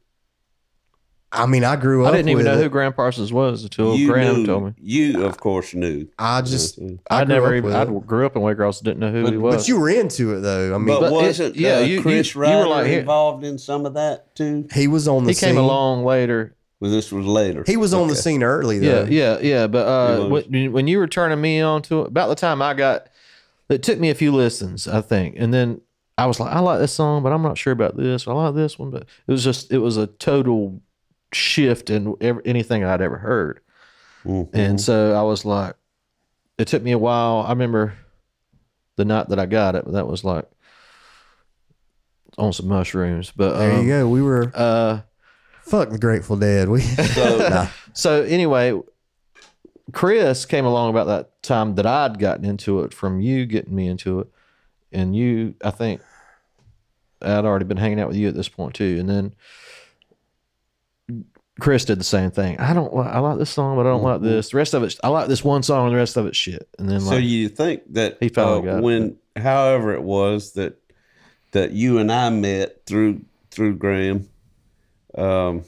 I mean, I grew up. I didn't even with know it. who Gram Parsons was until you Graham knew, told me. You, of course, knew. I just. I, I, never even. I grew up in Waycross, didn't know who he was. But you were into it though. I mean, But, But wasn't yeah, uh, you- you- Chris you were like involved in some of that too? he was on the he scene. came along later. Well, this was later. He was on the scene early Yeah, though. yeah, yeah. Yeah. But uh, when, when you were turning me on to it, about the time I got, it took me a few listens, I think, and then I was like, I like this song, but I'm not sure about this. I like this one, but it was just it was a total shift in ev anything I'd ever heard. And so I was like, it took me a while. I remember the night that I got it, that was like on some mushrooms. But There um, you go. We were uh, fuck the Grateful Dead. We [LAUGHS] [LAUGHS] Nah. so anyway, Chris came along about that time that I'd gotten into it from you getting me into it, and you, I think, I'd already been hanging out with you at this point too, and then Chris did the same thing. I don't, li- I like this song, but I don't like this. The rest of it, I like this one song, and the rest of it shit. And then So like, you think that He finally uh, got it. when, however it was that that you and I met through through Graham, um,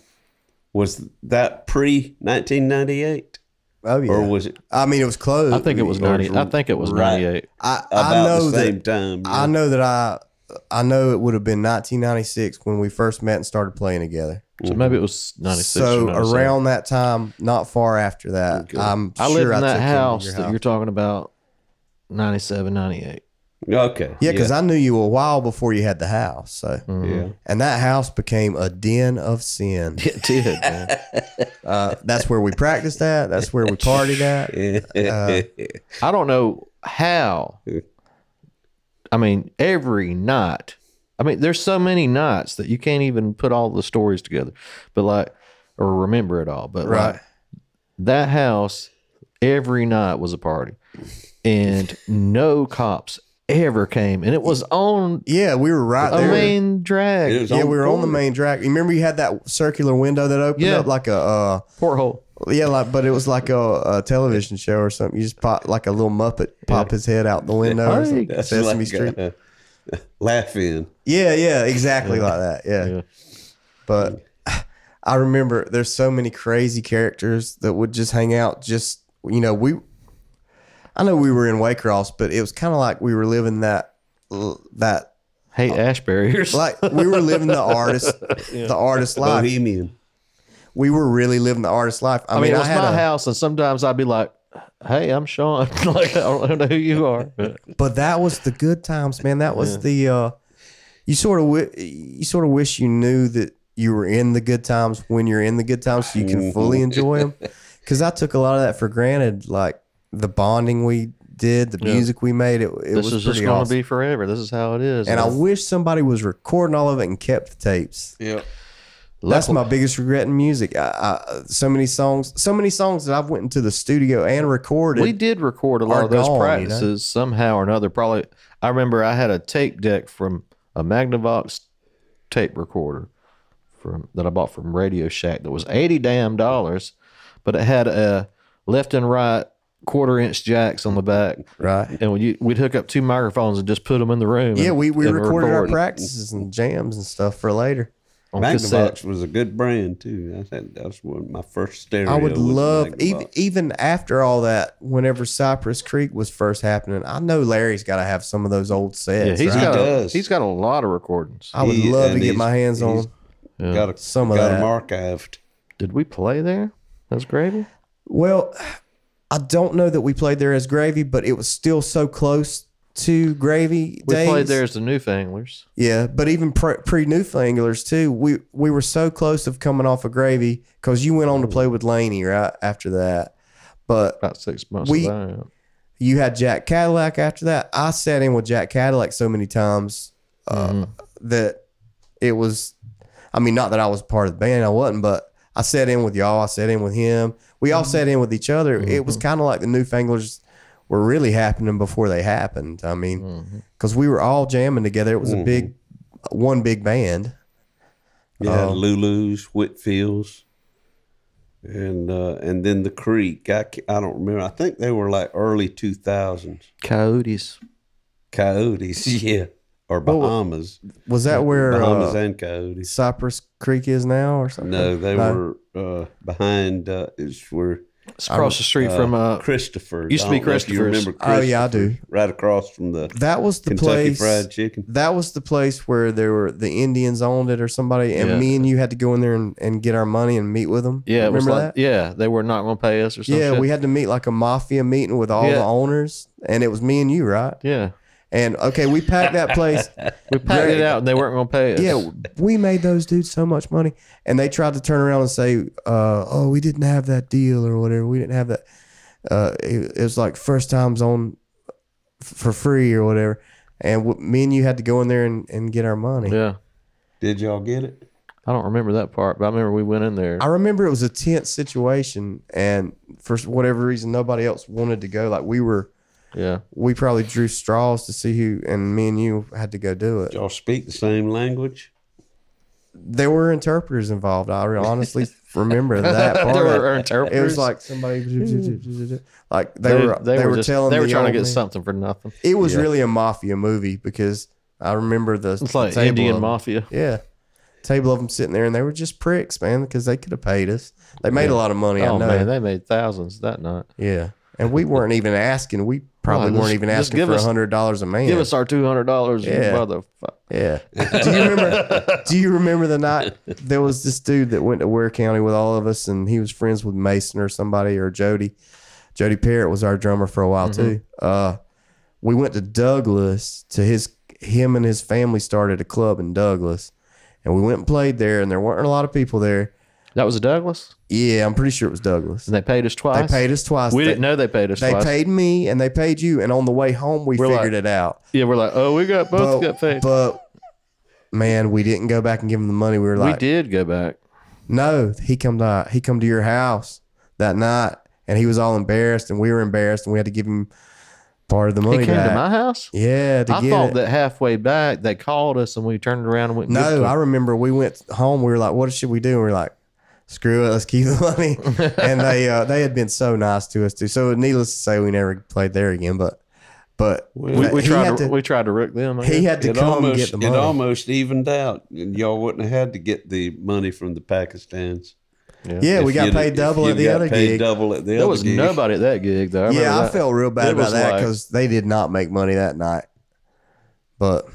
was that pre nineteen ninety eight? Oh yeah. or was it I mean, it was close. I think it was Or ninety. I think it was right. ninety eight. I, about I know the same that. time? I know that I. I know it would have been 1996 when we first met and started playing together. So maybe it was ninety six. So around that time, not far after that, I'm I sure lived in I that took you to house your that you're talking about, 97, 98. Okay, Yeah, because I knew you a while before you had the house. So, yeah. and that house became a den of sin. [LAUGHS] It did, man. [LAUGHS] Uh, that's where we practiced at. That's where we partied at. I don't know how. [LAUGHS] I mean, every night. I mean, there's so many nights that you can't even put all the stories together, but like, or remember it all. But Right. like, that house, every night was a party, and no cops ever came, and it was on Yeah, we were right a there. main drag It was yeah, on we were on the main drag. You remember you had that circular window that opened Yeah. up like a uh, porthole. yeah, like but it was like a, a television show or something. You just pop like a little Muppet pop his head out the window or something. That's Sesame like Street. a- laugh in. Yeah, yeah, exactly like that. Yeah. Yeah. But [SIGHS] I remember there's so many crazy characters that would just hang out. Just you know, we. I know we were in Waycross, but it was kind of like we were living that that Hey, uh, ash barriers. [LAUGHS] like we were living the artist [LAUGHS] the artist life. Bohemian. We were really living the artist life. I, I mean, mean, it I was had my a, house, and sometimes I'd be like, "Hey, I'm Sean. [LAUGHS] like, I don't know who you are." But but that was the good times, man. That was the uh, you sort of wi- you sort of wish you knew that you were in the good times when you're in the good times, so you can fully enjoy them. Because [LAUGHS] I took a lot of that for granted, like the bonding we did, the music we made. It, it this was is pretty just going to awesome. be forever. This is how it is. and I wish somebody was recording all of it and kept the tapes. Yeah. That's my biggest regret in music. I, I, so many songs, so many songs that I've went into the studio and recorded. we did record a lot of those gone, you know? practices somehow or another. Probably, I remember I had a tape deck from a Magnavox tape recorder from that I bought from Radio Shack that was eighty damn dollars, but it had a left and right quarter inch jacks on the back. right. And we, we'd hook up two microphones and just put them in the room. Yeah, and- we, we recorded our practices and jams and stuff for later. On cassette. Magnavox was a good brand too. I think that was one of my first stereo. I would love Magnavox. even even after all that. Whenever Cypress Creek was first happening, I know Larry's got to have some of those old Yeah, sets. he's right? got a, does. he's got a lot of recordings. I would He- love to get my hands on. he's them. got a, Some of got that. them archived. Did we play there? That's gravy. Well, I don't know that we played there as Gravy, but it was still so close to Gravy We days. played there as the Newfanglers. Yeah, but even pre, pre Newfanglers too, we we were so close of coming off of Gravy because you went on to play with Laney right after that. But about six months We- of you had Jack Cadillac after that. I sat in with Jack Cadillac so many times uh, mm-hmm. that it was. I mean, not that I was part of the band, I wasn't, but I sat in with y'all. I sat in with him. We all mm-hmm. sat in with each other. It was mm-hmm. kind of like the Newfanglers were really happening before they happened. I mean, because we were all jamming together. It was a big, one big band. Yeah, Um, Lulu's, Whitfields, and uh, and then the Creek. I, I don't remember. I think they were like early two thousands. Coyotes. Coyotes, [LAUGHS] yeah, or Bahamas, Was that where Bahamas uh, and Coyotes. Cypress Creek is now, or something? No, they were uh, behind. Uh, it's where It's across the street from uh, Christopher used to be christopher Christopher's. Oh, yeah, I do. Christopher's, Right across from the That was the Kentucky place. Fried Chicken. That was the place where there were the Indians owned it or somebody, and Yeah. me and you had to go in there and, and get our money and meet with them. yeah, it was remember like that? yeah, they were not going to pay us or something. Yeah, we had to meet like a mafia meeting with all Yeah. the owners, and it was me and you, right? yeah. And okay, we packed that place. [LAUGHS] We packed it out and they weren't going to pay us. Yeah, we made those dudes so much money, and they tried to turn around and say, uh, "Oh, we didn't have that deal or whatever. We didn't have that. Uh, it, it was like first times on f- for free or whatever." And w- me and you had to go in there and, and get our money. Yeah. Did y'all get it? I don't remember that part, but I remember we went in there. I remember it was a tense situation, and for whatever reason, nobody else wanted to go. Like we were, Yeah. we probably drew straws to see who, and me and you had to go do it. Did y'all speak the same language? There were interpreters involved. I honestly [LAUGHS] remember that part. There were it. interpreters? It was like somebody, [LAUGHS] [LAUGHS] like they, They, were, they, were, were just, telling they were the trying to get man- something for nothing. It was Yeah. really a mafia movie because I remember the It's like the table Indian of- mafia. Yeah, table of them sitting there, and they were just pricks, man, because they could have paid us. They made a lot of money. Oh I know. man, they made thousands that night. Yeah, and we weren't even asking. We probably weren't just- even asking for a hundred dollars a man. Give us our two hundred dollars, Yeah. motherfucker. Yeah. [LAUGHS] Do you remember? do you remember the night there was this dude that went to Ware County with all of us, and he was friends with Mason or somebody or Jody. Jody Parrott was our drummer for a while too. Uh, we went to Douglas to his him and his family started a club in Douglas, and we went and played there, and there weren't a lot of people there. That was a Douglas, Yeah, I'm pretty sure it was Douglas. and they paid us twice. They paid us twice. We didn't know they paid us twice. They twice. paid me and they paid you, and on the way home we We're figured like- it out. yeah, we're like, oh, we got both got paid. But man, we didn't go back and give him the money. We were like we like, did go back. no, he come to he come to your house that night, and he was all embarrassed, and we were embarrassed, and we had to give him part of the money He came back. to my house. yeah, to I get thought it. that halfway back they called us and we turned around and went. and no, I remember we went home. We were like, what should we do? And we were like. Screw it, let's [LAUGHS] keep the money. and they uh, they had been so nice to us too. So needless to say, we never played there again. But but we, we tried had to, we tried to rook them. I he guess. had to It come almost get the it almost evened out, and y'all wouldn't have had to get the money from the Pakistans. yeah, we got you'd- paid if double you'd at the got other paid gig. Double at the there other was gig. nobody at that gig though. I remember yeah, I that. felt real bad It about was that like- because they did not make money that night. But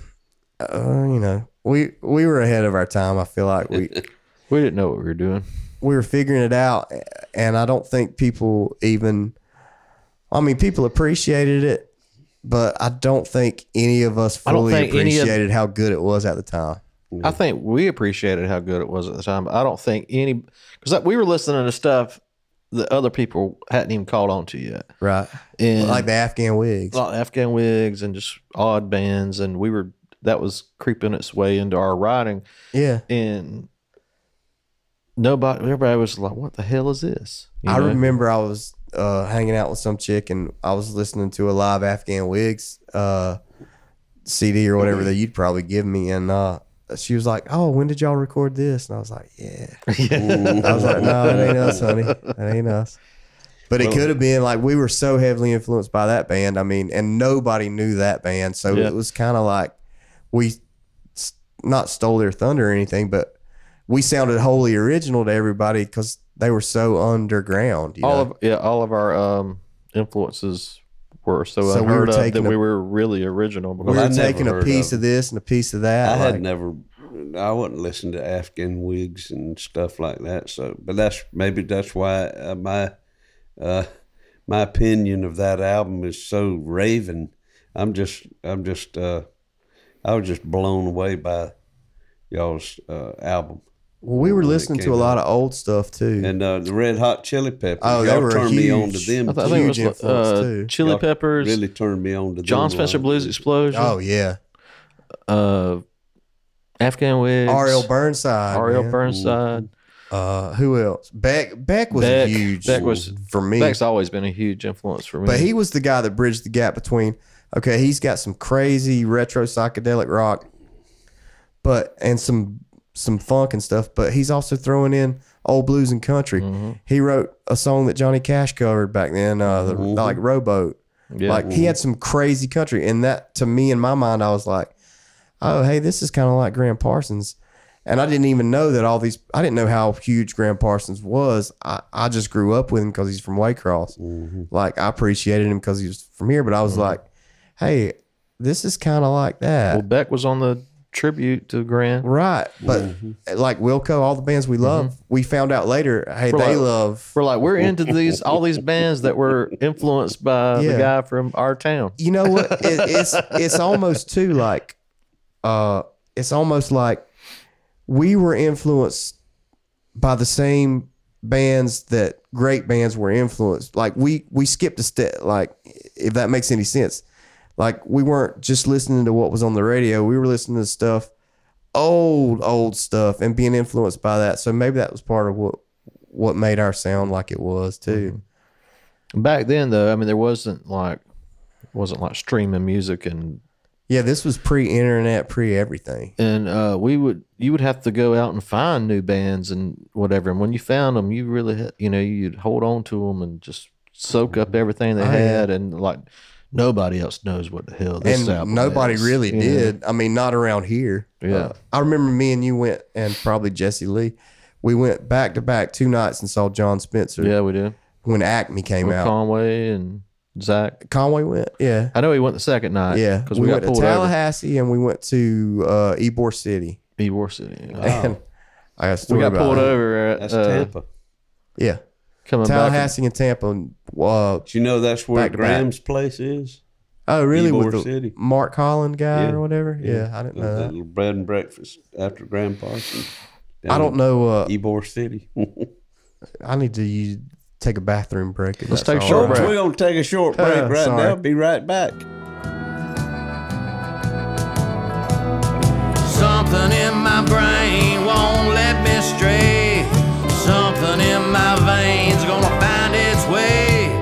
uh, you know, we we were ahead of our time. I feel like we [LAUGHS] we didn't know what we were doing. we were figuring it out, and I don't think people even. I mean, people appreciated it, but I don't think any of us fully any of- appreciated how good it was at the time. I think we appreciated how good it was at the time. But I don't think any because we were listening to stuff that other people hadn't even caught on to yet. Right. And like the Afghan Whigs. a lot of Afghan Whigs and just odd bands, and we were that was creeping its way into our writing, Yeah. and nobody, everybody was like, "What the hell is this?" You I know? remember I was uh, hanging out with some chick and I was listening to a live Afghan Whigs uh, CD or whatever that you'd probably give me, and uh, she was like, "Oh, when did y'all record this?" And I was like, "Yeah." [LAUGHS] I was like, "No, it ain't us, honey. It ain't us." But it could have been like we were so heavily influenced by that band. I mean, and nobody knew that band, so Yeah. it was kind of like we not stole their thunder or anything, but we sounded wholly original to everybody because they were so underground. You all know? of yeah, all of our um, influences were so, So we were of that taking we were really original. we Because I were taking a piece of of this and a piece of that. I like- had never, I wouldn't listen to Afghan Whigs and stuff like that. So, but that's maybe that's why uh, my, uh, my opinion of that album is so raven. I'm just, I'm just, uh, I was just blown away by y'all's uh, album. Well, we were listening to came a lot out. of old stuff too. And uh, the Red Hot Chili Peppers. Oh, they y'all were turned me on to huge. them. I, th- I think it was Huge influence, uh, too. Chili Y'all Peppers, really turned me on to John them Spencer a. Blues Explosion, oh yeah, uh, Afghan Whigs, R.L. Burnside, R.L. man. Burnside. Uh, who else? Beck. Beck was Beck- huge. Beck was- for me. Beck's always been a huge influence for me. But he was the guy that bridged the gap between okay, he's got some crazy retro psychedelic rock, but and some some funk and stuff, but he's also throwing in old blues and country. Mm-hmm. He wrote a song that Johnny Cash covered back then, uh, the, like Rowboat. Yeah. Like he had some crazy country, and that to me in my mind, I was like, oh hey, this is kind of like Gram Parsons. And I didn't even know that all these. I didn't know how huge Gram Parsons was. I, I just grew up with him because he's from Waycross. Like I appreciated him because he was from here. But I was like, hey, this is kind of like that. well, Beck was on the tribute to Gram. Right. But Mm-hmm. like Wilco, all the bands we love, we found out later, hey, We're they like- love We're like we're into [LAUGHS] these all these bands that were influenced by Yeah. the guy from our town. you know what? It, [LAUGHS] it's it's almost too like, uh, it's almost like we were influenced by the same bands that great bands were influenced. Like we we skipped a step. Like if that makes any sense. Like we weren't just listening to what was on the radio. We were listening to stuff, old old stuff, and being influenced by that. So maybe that was part of what what made our sound like it was too. Back then, though, I mean, there wasn't like wasn't like streaming music and Yeah, this was pre-internet, pre-everything. and uh, we would you would have to go out and find new bands and whatever. And when you found them, you really had, you know you'd hold on to them and just soak up everything they Oh, yeah. had and like nobody else knows what the hell this and album nobody is, really you know? did. I mean, not around here. Yeah. Uh, I remember me and you went, and probably Jesse Lee. We went back to back two nights and saw Jon Spencer. Yeah, we did. When Acme came With out, Conway and Zach. Conway went. Yeah. I know he went the second night. Yeah. because we, we, went got to pulled over. Tallahassee and we went to uh, Ybor City. Ybor City. And I got we got about pulled that. over at That's uh, Tampa. Yeah. Coming Tallahassee and Tampa. and, Uh, Do you know that's where Back to back. Graham's place is? oh, really? Ybor With the City. Mark Holland guy Yeah. or whatever? Yeah, I didn't know the that. little bread and breakfast after Gram Parsons. I don't know. Uh, Ybor City. I need to use, take a bathroom break. if Let's that's take a all short right. Break. we're going to take a short break right Sorry. now. Be right back. Something in my brain won't let me stray. Something in my veins gonna find its way.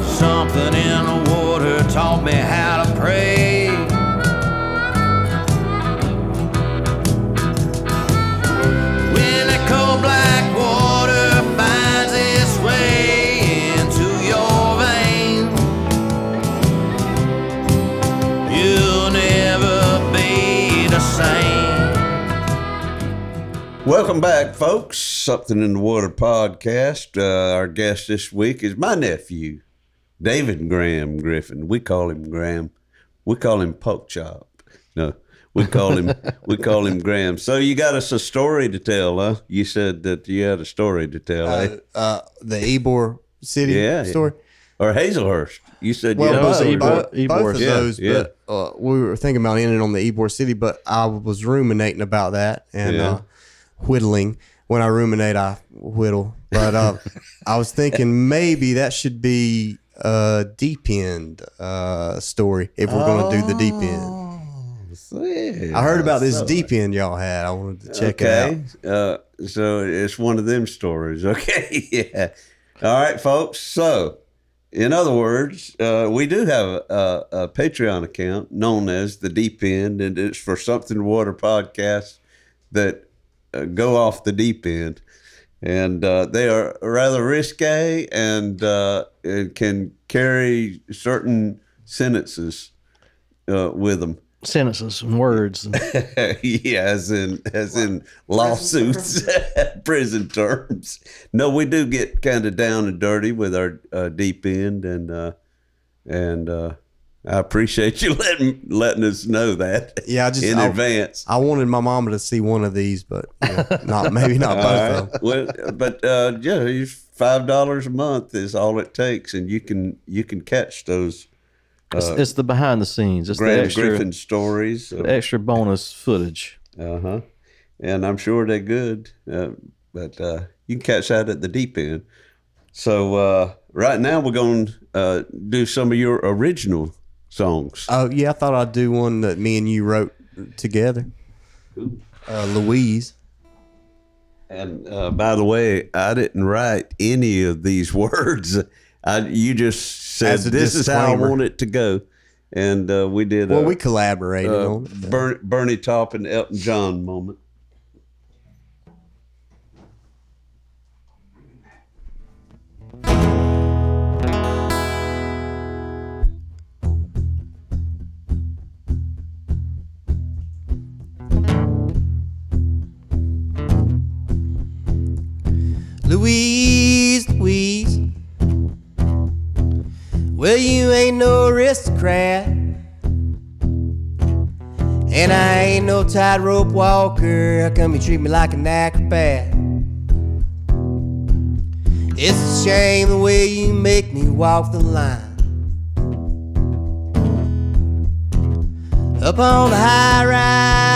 Something in the water taught me how to pray. When that cold black water finds its way into your veins. You'll never be the same. Welcome back, folks. Something in the Water podcast. Uh, our guest this week is my nephew, David Graham Griffin. We call him Graham. We call him Poke Chop. No, we call him we call him Graham. So you got us a story to tell, huh? You said that you had a story to tell, eh? uh, uh, the Ybor City Yeah, story. or Hazlehurst. You said Well, you it had was both, a story. Ybor. both, Ybor, both of yeah, those, yeah. but uh, we were thinking about ending on the Ybor City, but I was ruminating about that and Yeah. uh, whittling. When I ruminate, I whittle. But uh, I was thinking maybe that should be a deep end uh, story if we're going to do the deep end. I heard about this deep end y'all had. I wanted to check it out. okay. Uh, so it's one of them stories. [LAUGHS] Okay. yeah. All right, folks. So, in other words, uh, we do have a, a Patreon account known as the Deep End, and it's for Something Water podcasts that go off the deep end. And uh, they are rather risque and, uh, can carry certain sentences uh, with them. sentences and words. And [LAUGHS] yeah, as in as in lawsuits, [LAUGHS] prison terms. No, we do get kind of down and dirty with our uh, deep end, and uh, and uh, I appreciate you [LAUGHS] letting letting us know that. Yeah, I just- in I- advance. I wanted my mama to see one of these, but you know, not maybe not both All of right. them. Well, but uh, yeah, five dollars a month is all it takes, and you can you can catch those it's, it's the behind the scenes. It's the extra, Griffin stories. the extra bonus footage. Uh huh. And I'm sure they're good, uh, but uh, you can catch that at the deep end. So uh, right now we're going to uh, do some of your original songs. Oh yeah, I thought I'd do one that me and you wrote together. Uh, Louise. And uh, by the way, I didn't write any of these [LAUGHS] words. I, you just said this is how I want it to go, and uh, we did. Well, a, we collaborated on it. Ber- Bernie Taupin and Elton John moment. Louise, Louise. Well, you ain't no aristocrat. And I ain't no tightrope walker. How come you treat me like an acrobat? It's a shame the way you make me walk the line. Up on the high rise.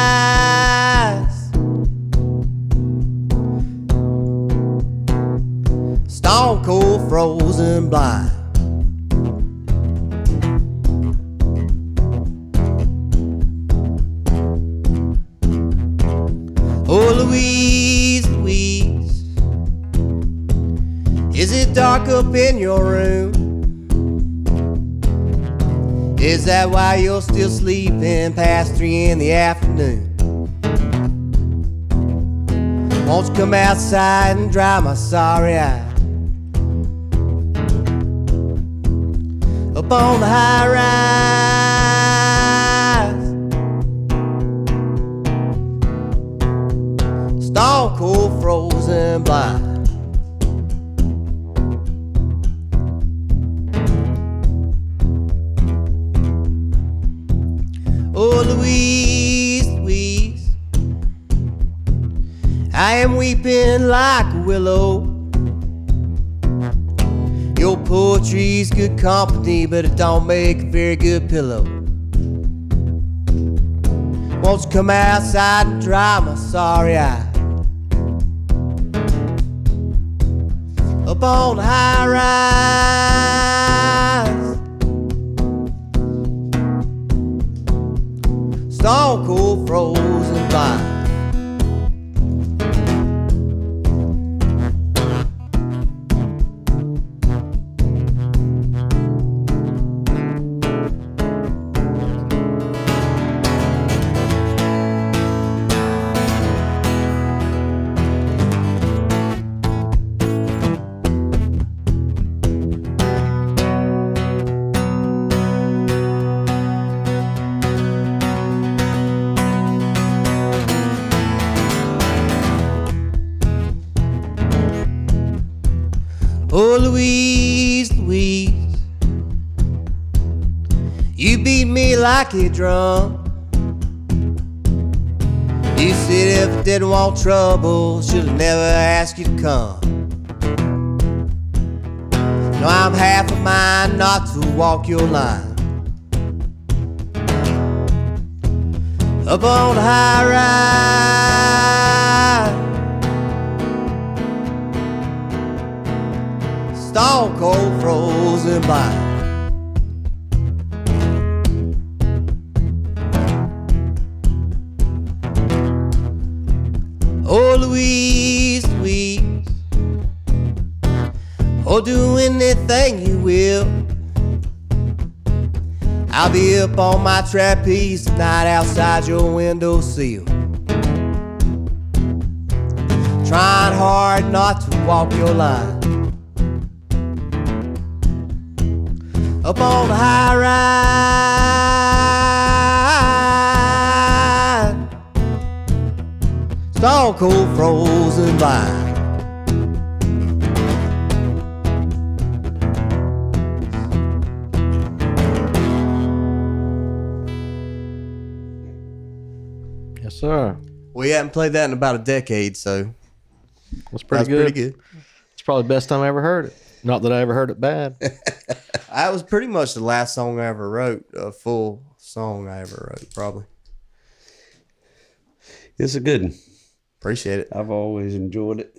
Stone cold frozen blind. Oh, Louise, Louise, is it dark up in your room? Is that why you're still sleeping past three in the afternoon? Won't you come outside and dry my sorry eye? Up on the high rise, stone cold frozen blind. Oh, Louise, Louise, I am weeping like a willow. Your poetry's good company, but it don't make a very good pillow. Won't you come outside and dry my sorry eye? Up on high rise. stone cold frozen blind. A drum. You said if I didn't want trouble, have never asked you to come. No, I'm half of mine not to walk your line. Up on high rise. stone cold frozen blind. Oh, Louise, Louise, oh, do anything you will. I'll be up on my trapeze tonight outside your window sill. Trying hard not to walk your line. up on the high ride. Stone cold frozen blind. Yes, sir. We haven't played that in about a decade, so That's pretty that's good. pretty good. It's probably the best time I ever heard it. Not that I ever heard it bad. [LAUGHS] That was pretty much the last song I ever wrote, a full song I ever wrote, probably. It's a good one. Appreciate it. I've always enjoyed it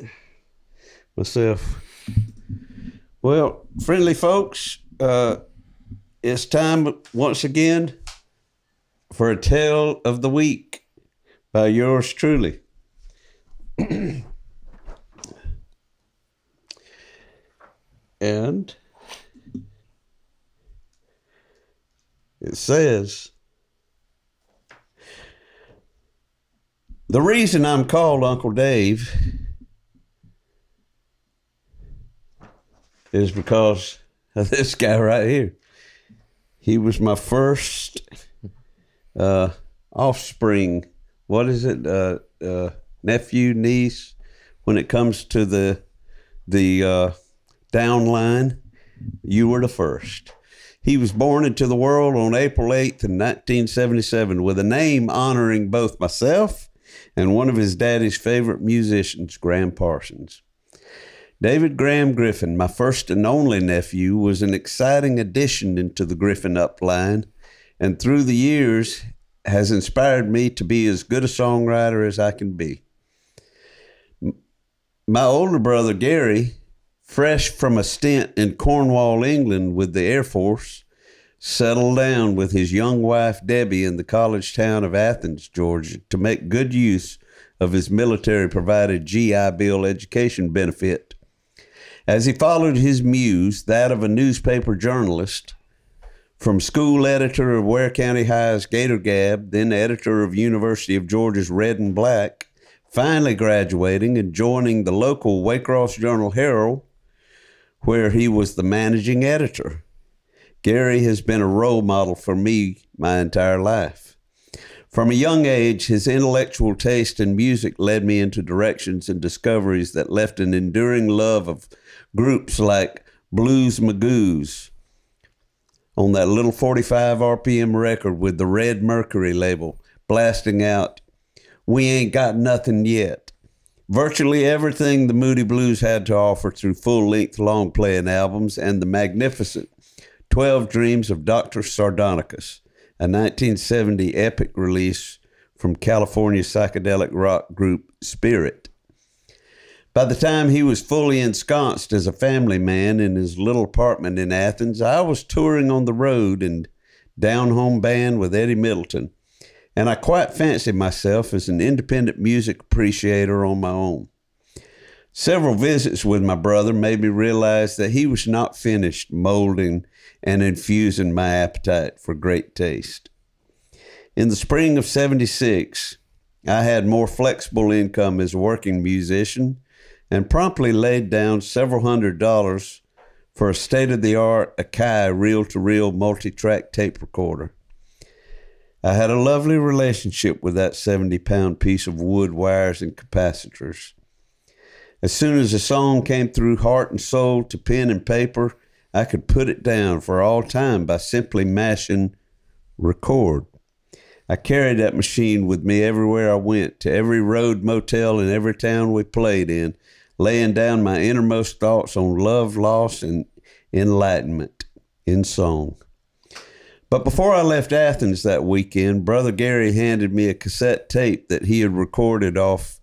myself. Well, friendly folks, uh, it's time once again for a tale of the week by yours truly. [CLEARS THROAT] and it says the reason I'm called Uncle Dave is because of this guy right here. He was my first uh, offspring. What is it? Uh, uh, nephew, niece. When it comes to the the uh, you were the first. He was born into the world on April 8th in 1977 with a name honoring both myself and one of his daddy's favorite musicians, Gram Parsons. David Graham Griffin, my first and only nephew, was an exciting addition into the Griffin upline, and through the years has inspired me to be as good a songwriter as I can be. My older brother Gary, fresh from a stint in Cornwall, England with the Air Force, settled down with his young wife Debbie in the college town of Athens, Georgia, to make good use of his military provided GI Bill education benefit. As he followed his muse, that of a newspaper journalist, from school editor of Ware County High's Gator Gab, then editor of University of Georgia's Red and Black, finally graduating and joining the local Waycross Journal Herald, where he was the managing editor. Gary has been a role model for me my entire life. From a young age, his intellectual taste in music led me into directions and discoveries that left an enduring love of groups like Blues Magoos on that little 45 RPM record with the Red Mercury label blasting out, We Ain't Got Nothing Yet. Virtually everything the Moody Blues had to offer through full length long playing albums and the magnificent 12 Dreams of Dr. Sardonicus, a 1970 epic release from California psychedelic rock group Spirit. By the time he was fully ensconced as a family man in his little apartment in Athens, I was touring on the road and down home band with Eddie Middleton, and I quite fancied myself as an independent music appreciator on my own. Several visits with my brother made me realize that he was not finished molding and infusing my appetite for great taste. In the spring of 76, I had more flexible income as a working musician and promptly laid down several hundred dollars for a state of the art Akai reel to reel multi track tape recorder. I had a lovely relationship with that 70 pound piece of wood, wires, and capacitors. As soon as a song came through heart and soul to pen and paper, I could put it down for all time by simply mashing record. I carried that machine with me everywhere I went, to every road motel in every town we played in, laying down my innermost thoughts on love, loss, and enlightenment in song. But before I left Athens that weekend, Brother Gary handed me a cassette tape that he had recorded off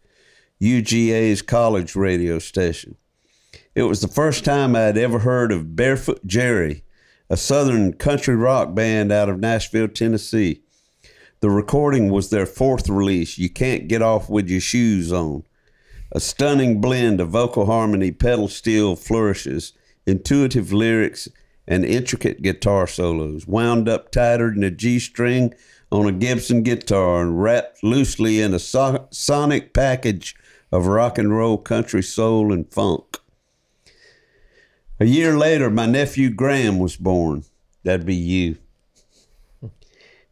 UGA's college radio station. It was the first time I had ever heard of Barefoot Jerry, a southern country rock band out of Nashville, Tennessee. The recording was their fourth release, You Can't Get Off With Your Shoes On. A stunning blend of vocal harmony, pedal steel flourishes, intuitive lyrics, and intricate guitar solos, wound up tighter than a G string on a Gibson guitar and wrapped loosely in a so- sonic package of rock and roll, country, soul, and funk. A year later, my nephew Graham was born. That'd be you.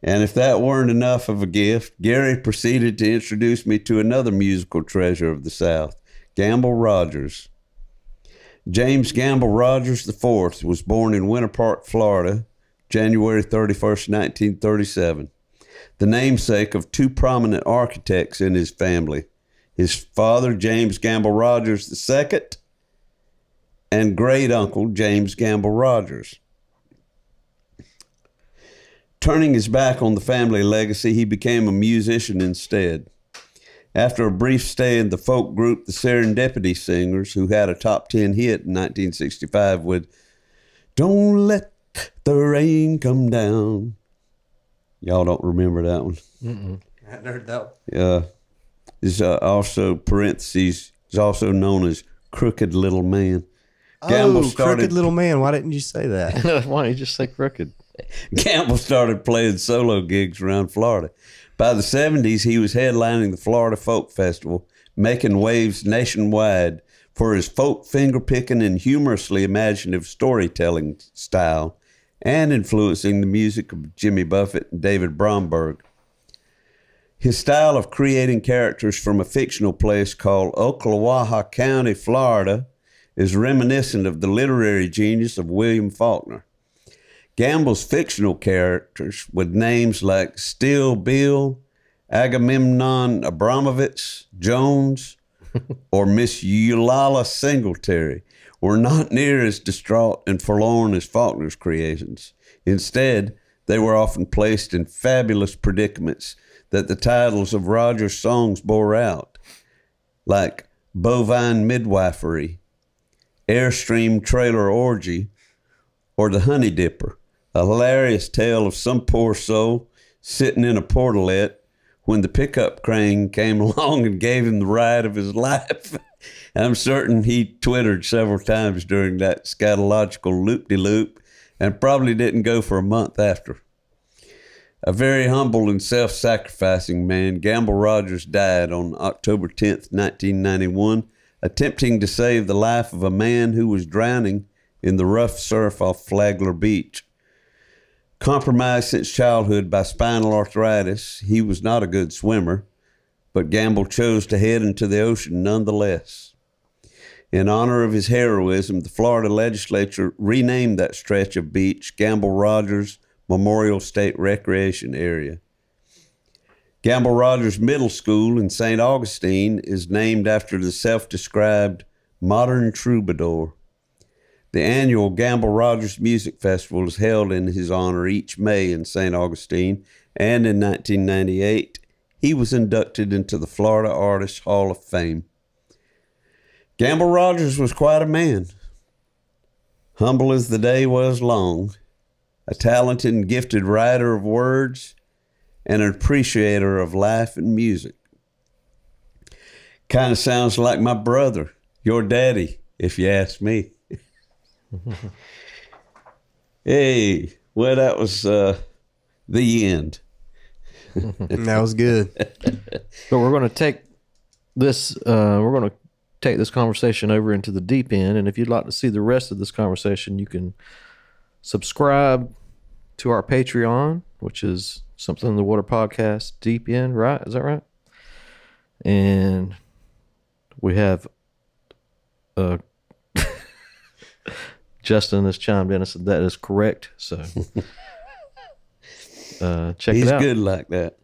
And if that weren't enough of a gift, Gary proceeded to introduce me to another musical treasure of the South, Gamble Rogers. James Gamble Rogers IV was born in Winter Park, Florida, January 31st, 1937, the namesake of two prominent architects in his family his father, James Gamble Rogers II, and great uncle, James Gamble Rogers. Turning his back on the family legacy, he became a musician instead. After a brief stay in the folk group the Serendipity Singers, who had a top 10 hit in 1965 with Don't Let the Rain Come Down. Y'all don't remember that one? I hadn't heard that. one. Uh, is uh, also parentheses is also known as Crooked Little Man. Gamble oh, started- crooked little man. Why didn't you say that? [LAUGHS] Why don't you just say crooked? [LAUGHS] Gamble started playing solo gigs around Florida. By the 70s, he was headlining the Florida Folk Festival, making waves nationwide for his folk finger picking and humorously imaginative storytelling style and influencing the music of Jimmy Buffett and David Bromberg. His style of creating characters from a fictional place called Ocklawaha County, Florida, is reminiscent of the literary genius of William Faulkner. Gamble's fictional characters with names like Steel Bill, Agamemnon Abramovich Jones, [LAUGHS] or Miss Eulala Singletary were not near as distraught and forlorn as Faulkner's creations. Instead, they were often placed in fabulous predicaments that the titles of Rogers' songs bore out, like Bovine Midwifery, Airstream Trailer Orgy, or The Honey Dipper, a hilarious tale of some poor soul sitting in a portalet when the pickup crane came [LAUGHS] along and gave him the ride of his [LAUGHS] life. I'm certain he twittered several times during that scatological loop de loop and probably didn't go for a month after. A very humble and self sacrificing man, Gamble Rogers died on October 10th, 1991, attempting to save the life of a man who was drowning in the rough surf off Flagler Beach. Compromised since childhood by spinal arthritis, he was not a good swimmer, but Gamble chose to head into the ocean nonetheless. In honor of his heroism, the Florida legislature renamed that stretch of beach Gamble Rogers Memorial State Recreation Area. Gamble Rogers Middle School in St. Augustine is named after the self described modern troubadour. The annual Gamble Rogers Music Festival is held in his honor each May in St. Augustine, and in 1998, he was inducted into the Florida Artists Hall of Fame. Gamble Rogers was quite a man, humble as the day was long, a talented and gifted writer of words, and an appreciator of life and music. Kind of sounds like my brother, your daddy, if you ask me. [LAUGHS] hey, well, that was uh, the end. [LAUGHS] that was good. But we're going to take this. Uh, we're going to take this conversation over into the deep end. And if you'd like to see the rest of this conversation, you can subscribe to our Patreon, which is something in the water podcast deep end. Right? Is that right? And we have. Uh, [LAUGHS] Justin has chimed in and said that is correct. So uh, check He's it out. He's good like that.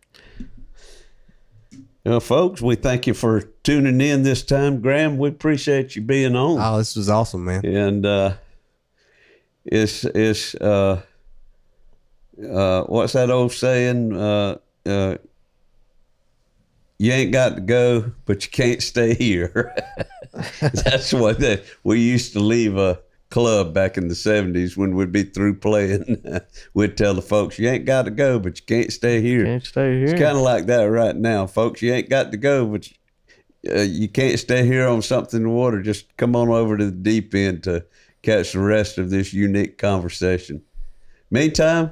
Well, folks, we thank you for tuning in this time. Graham, we appreciate you being on. Oh, this was awesome, man. and uh, it's it's uh, uh, what's that old saying? Uh, uh, you ain't got to go, but you can't stay here. [LAUGHS] That's what they, we used to leave a club back in the seventies when we'd be through playing. [LAUGHS] we'd tell the folks, "You ain't got to go, but you can't stay here." Can't stay here. It's kind of like that right now, folks. You ain't got to go, but you, uh, you can't stay here on something in the water. Just come on over to the deep end to catch the rest of this unique conversation. Meantime,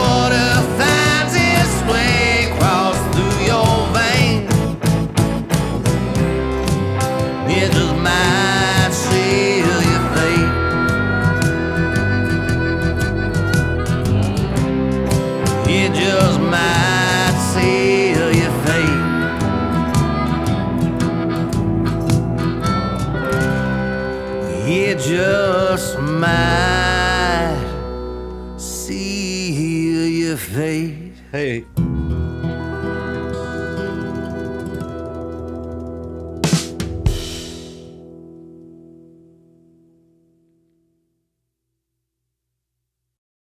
Just